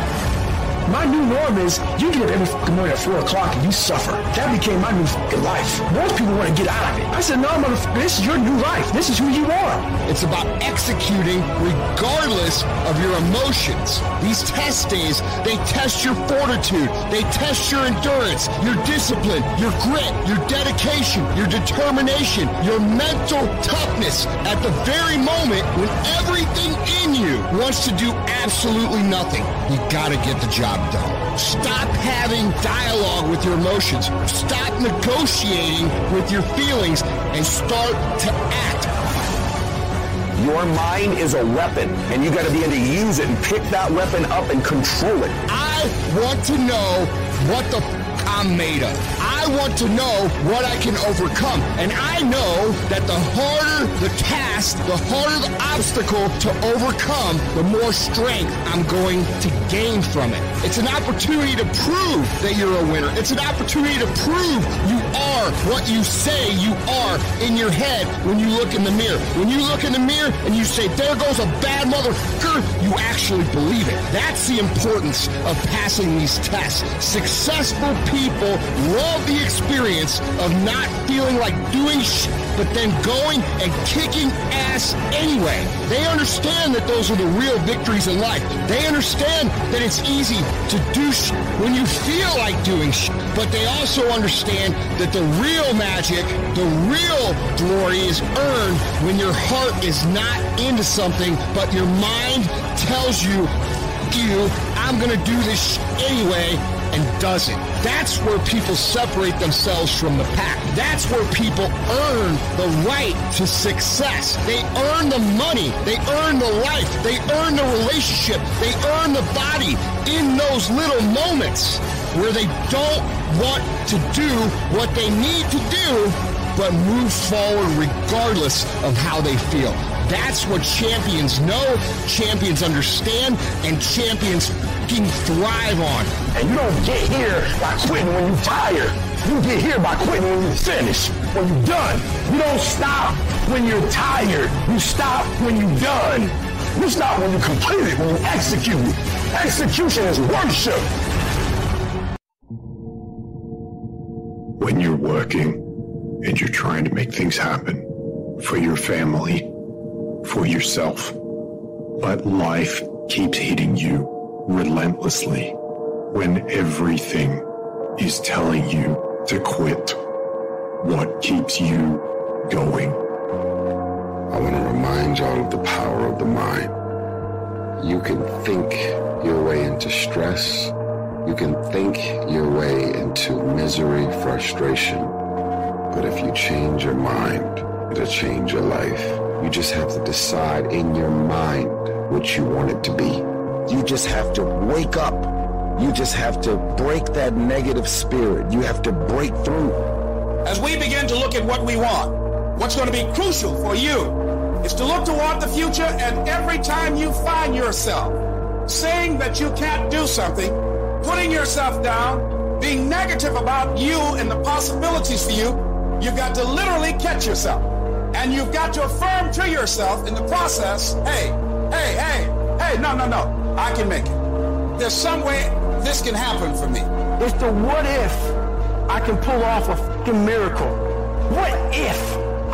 My new norm is you get up every fucking morning at 4 o'clock and you suffer. That became my new fucking life. Most people want to get out of it. I said, no, motherfucker, this is your new life. This is who you are. It's about executing regardless of your emotions. These test days, they test your fortitude, they test your endurance, your discipline, your grit, your dedication, your determination, your mental toughness at the very moment when everything in you wants to do absolutely nothing. You gotta get the job done. Stop having dialogue with your emotions. Stop negotiating with your feelings and start to act. Your mind is a weapon, and you got to be able to use it and pick that weapon up and control it. I want to know what the I'm made of. I want to know what I can overcome. And I know that the harder the task, the harder the obstacle to overcome, the more strength I'm going to gain from it. It's an opportunity to prove that you're a winner. It's an opportunity to prove you are what you say you are in your head when you look in the mirror. When you look in the mirror and you say, there goes a bad motherfucker, you actually believe it. That's the importance of passing these tests. Successful people love the experience of not feeling like doing shit, but then going and kicking ass anyway. They understand that those are the real victories in life. They understand that it's easy to do shit when you feel like doing shit, but they also understand that the real magic, the real glory is earned when your heart is not into something, but your mind tells you, you, I'm gonna do this anyway, and does it. That's where people separate themselves from the pack. That's where people earn the right to success. They earn the money. They earn the life. They earn the relationship. They earn the body in those little moments where they don't want to do what they need to do, but move forward regardless of how they feel. That's what champions know, champions understand, and champions fucking thrive on. And you don't get here by quitting when you're tired. You get here by quitting when you're finished, when you're done. You don't stop when you're tired. You stop when you're done. You stop when you complete it, when you execute it. Execution is worship. When you're working and you're trying to make things happen for your family, for yourself, but life keeps hitting you relentlessly when everything is telling you to quit. What keeps you going? I want to remind y'all of the power of the mind. You can think your way into stress. You can think your way into misery, frustration. But if you change your mind, it'll change your life. You just have to decide in your mind what you want it to be. You just have to wake up. You just have to break that negative spirit. You have to break through. As we begin to look at what we want, what's going to be crucial for you is to look toward the future and every time you find yourself saying that you can't do something, putting yourself down, being negative about you and the possibilities for you, you've got to literally catch yourself And you've got to affirm to yourself in the process, hey, hey, hey, hey, no, no, no, I can make it. There's some way this can happen for me. It's the what if I can pull off a fucking miracle. What if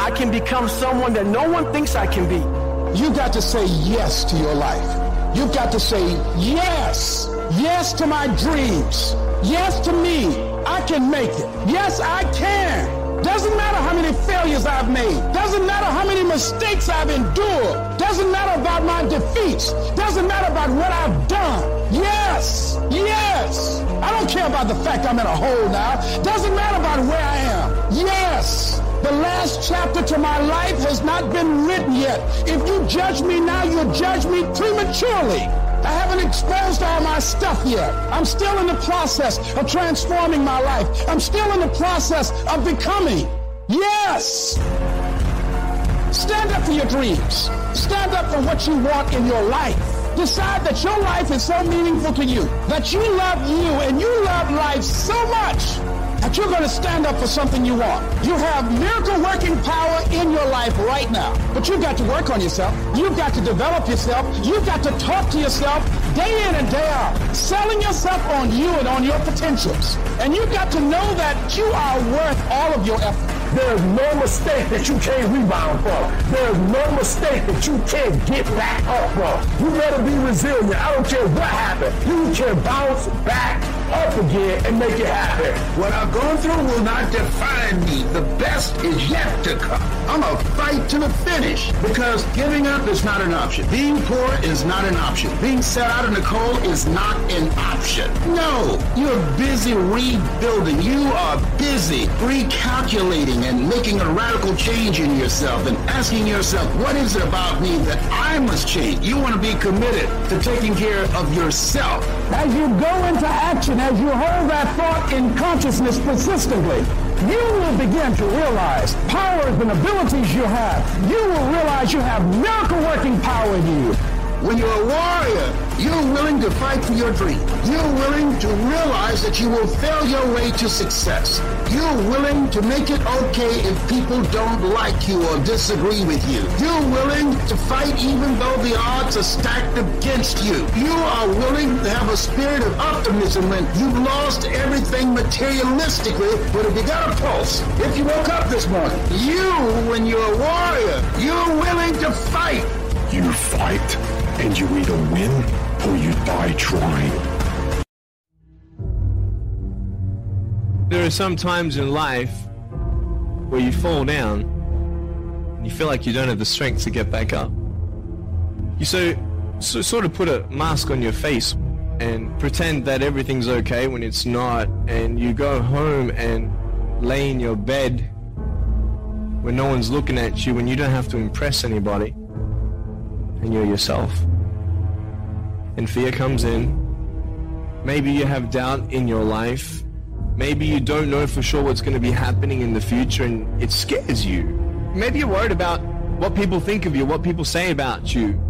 I can become someone that no one thinks I can be? You got to say yes to your life. You've got to say yes. Yes to my dreams. Yes to me. I can make it. Yes, I can. Doesn't matter how many failures I've made. Doesn't matter how many mistakes I've endured. Doesn't matter about my defeats. Doesn't matter about what I've done. Yes, yes. I don't care about the fact I'm in a hole now. Doesn't matter about where I am. Yes. The last chapter to my life has not been written yet. If you judge me now, you'll judge me prematurely. I haven't exposed all my stuff yet. I'm still in the process of transforming my life. I'm still in the process of becoming. Yes! Stand up for your dreams. Stand up for what you want in your life. Decide that your life is so meaningful to you, that you love you and you love life so much that you're going to stand up for something you want. You have miracle working power in your life right now, but you've got to work on yourself. You've got to develop yourself. You've got to talk to yourself day in and day out, selling yourself on you and on your potentials. And you've got to know that you are worth all of your effort. There's no mistake that you can't rebound from. There's no mistake that you can't get back up from. You better be resilient. I don't care what happened. You can bounce back up again and make it happen. What I've gone through will not define me. The best is yet to come. I'm a fight to the finish because giving up is not an option. Being poor is not an option. Being set out in the cold is not an option. No, you're busy rebuilding. You are busy recalculating and making a radical change in yourself and asking yourself, what is it about me that I must change? You want to be committed to taking care of yourself. As you go into action, as you hold that thought in consciousness persistently, you will begin to realize powers and abilities you have. You will realize you have miracle working power in you. When you're a warrior, you're willing to fight for your dream. You're willing to realize that you will fail your way to success. You're willing to make it okay if people don't like you or disagree with you. You're willing to fight even though the odds are stacked against you. You are willing to have a spirit of optimism when you've lost everything materialistically, but if you got a pulse, if you woke up this morning, you, when you're a warrior, you're willing to fight. You fight, and you either win or you die trying. There are some times in life where you fall down and you feel like you don't have the strength to get back up. You so, so sort of put a mask on your face and pretend that everything's okay when it's not and you go home and lay in your bed when no one's looking at you when you don't have to impress anybody and you're yourself. And fear comes in. Maybe you have doubt in your life. Maybe you don't know for sure what's going to be happening in the future and it scares you. Maybe you're worried about what people think of you what people say about you.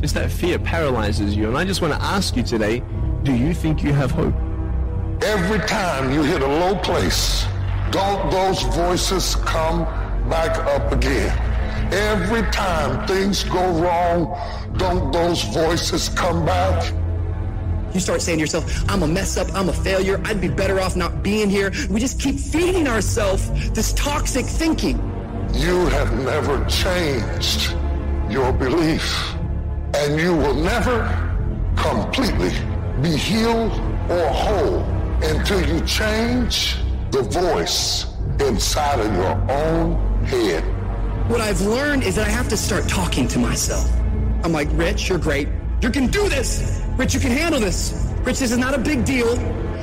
Just that fear paralyzes you. And i just want to ask you today do you think you have hope? Every time you hit a low place, don't those voices come back up again? Every time things go wrong, don't those voices come back? You start saying to yourself, I'm a mess up, I'm a failure, I'd be better off not being here. We just keep feeding ourselves this toxic thinking. You have never changed your belief, and you will never completely be healed or whole until you change the voice inside of your own head. What I've learned is that I have to start talking to myself. I'm like, Rich, you're great. You can do this. Rich, you can handle this. Rich, this is not a big deal.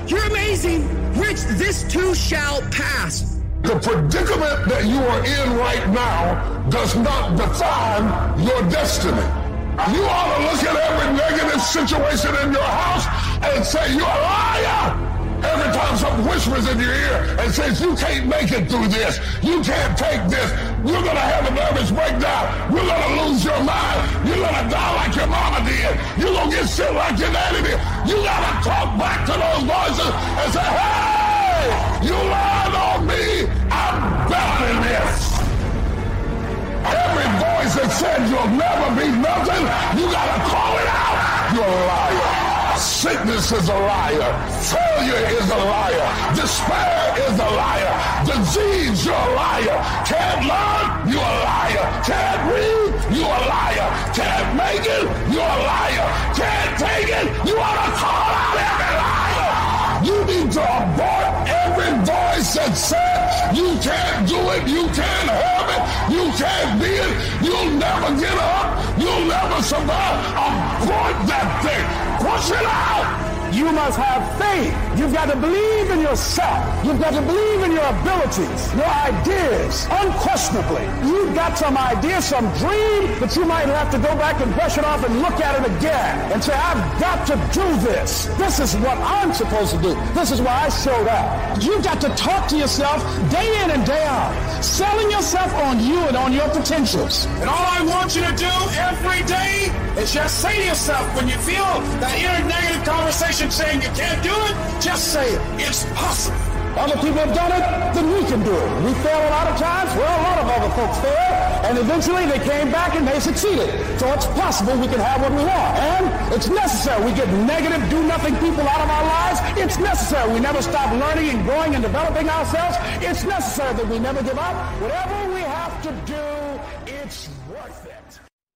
You're amazing. Rich, this too shall pass. The predicament that you are in right now does not define your destiny. You ought to look at every negative situation in your house and say, you're a liar. Every time something whispers in your ear and says, you can't make it through this, you can't take this, you're going to have a nervous breakdown, you're going to lose your mind, you're going to die like your mama did, you're going to get sick like your daddy did. You got to talk back to those voices and say, hey, you lied on me, I'm better than this. Every voice that said you'll never be nothing, you gotta call it out. You're a liar. Sickness is a liar. Failure is a liar. Despair is a liar. Disease, you're a liar. Can't learn, you're a liar. Can't read, you're a liar. Can't make it, you're a liar. Can't take it, you ought to call out every liar. You need to abort voice that you can't do it, you can't have it, you can't be it, you'll never get up, you'll never survive. Abort that thing. Push it out. You must have faith. You've got to believe in yourself. You've got to believe in your abilities, your ideas, unquestionably. You've got some idea, some dream, but you might have to go back and brush it off and look at it again and say, I've got to do this. This is what I'm supposed to do. This is why I showed up. You've got to talk to yourself day in and day out, selling yourself on you and on your potentials. And all I want you to do every day is just say to yourself when you feel that inner negative conversation saying you can't do it, just say it. It's possible. Other people have done it, then we can do it. We fail a lot of times. Well, a lot of other folks fail. and eventually they came back and they succeeded. So it's possible we can have what we want. And it's necessary. We get negative, do-nothing people out of our lives. It's necessary. We never stop learning and growing and developing ourselves. It's necessary that we never give up. Whatever we have to do, it's.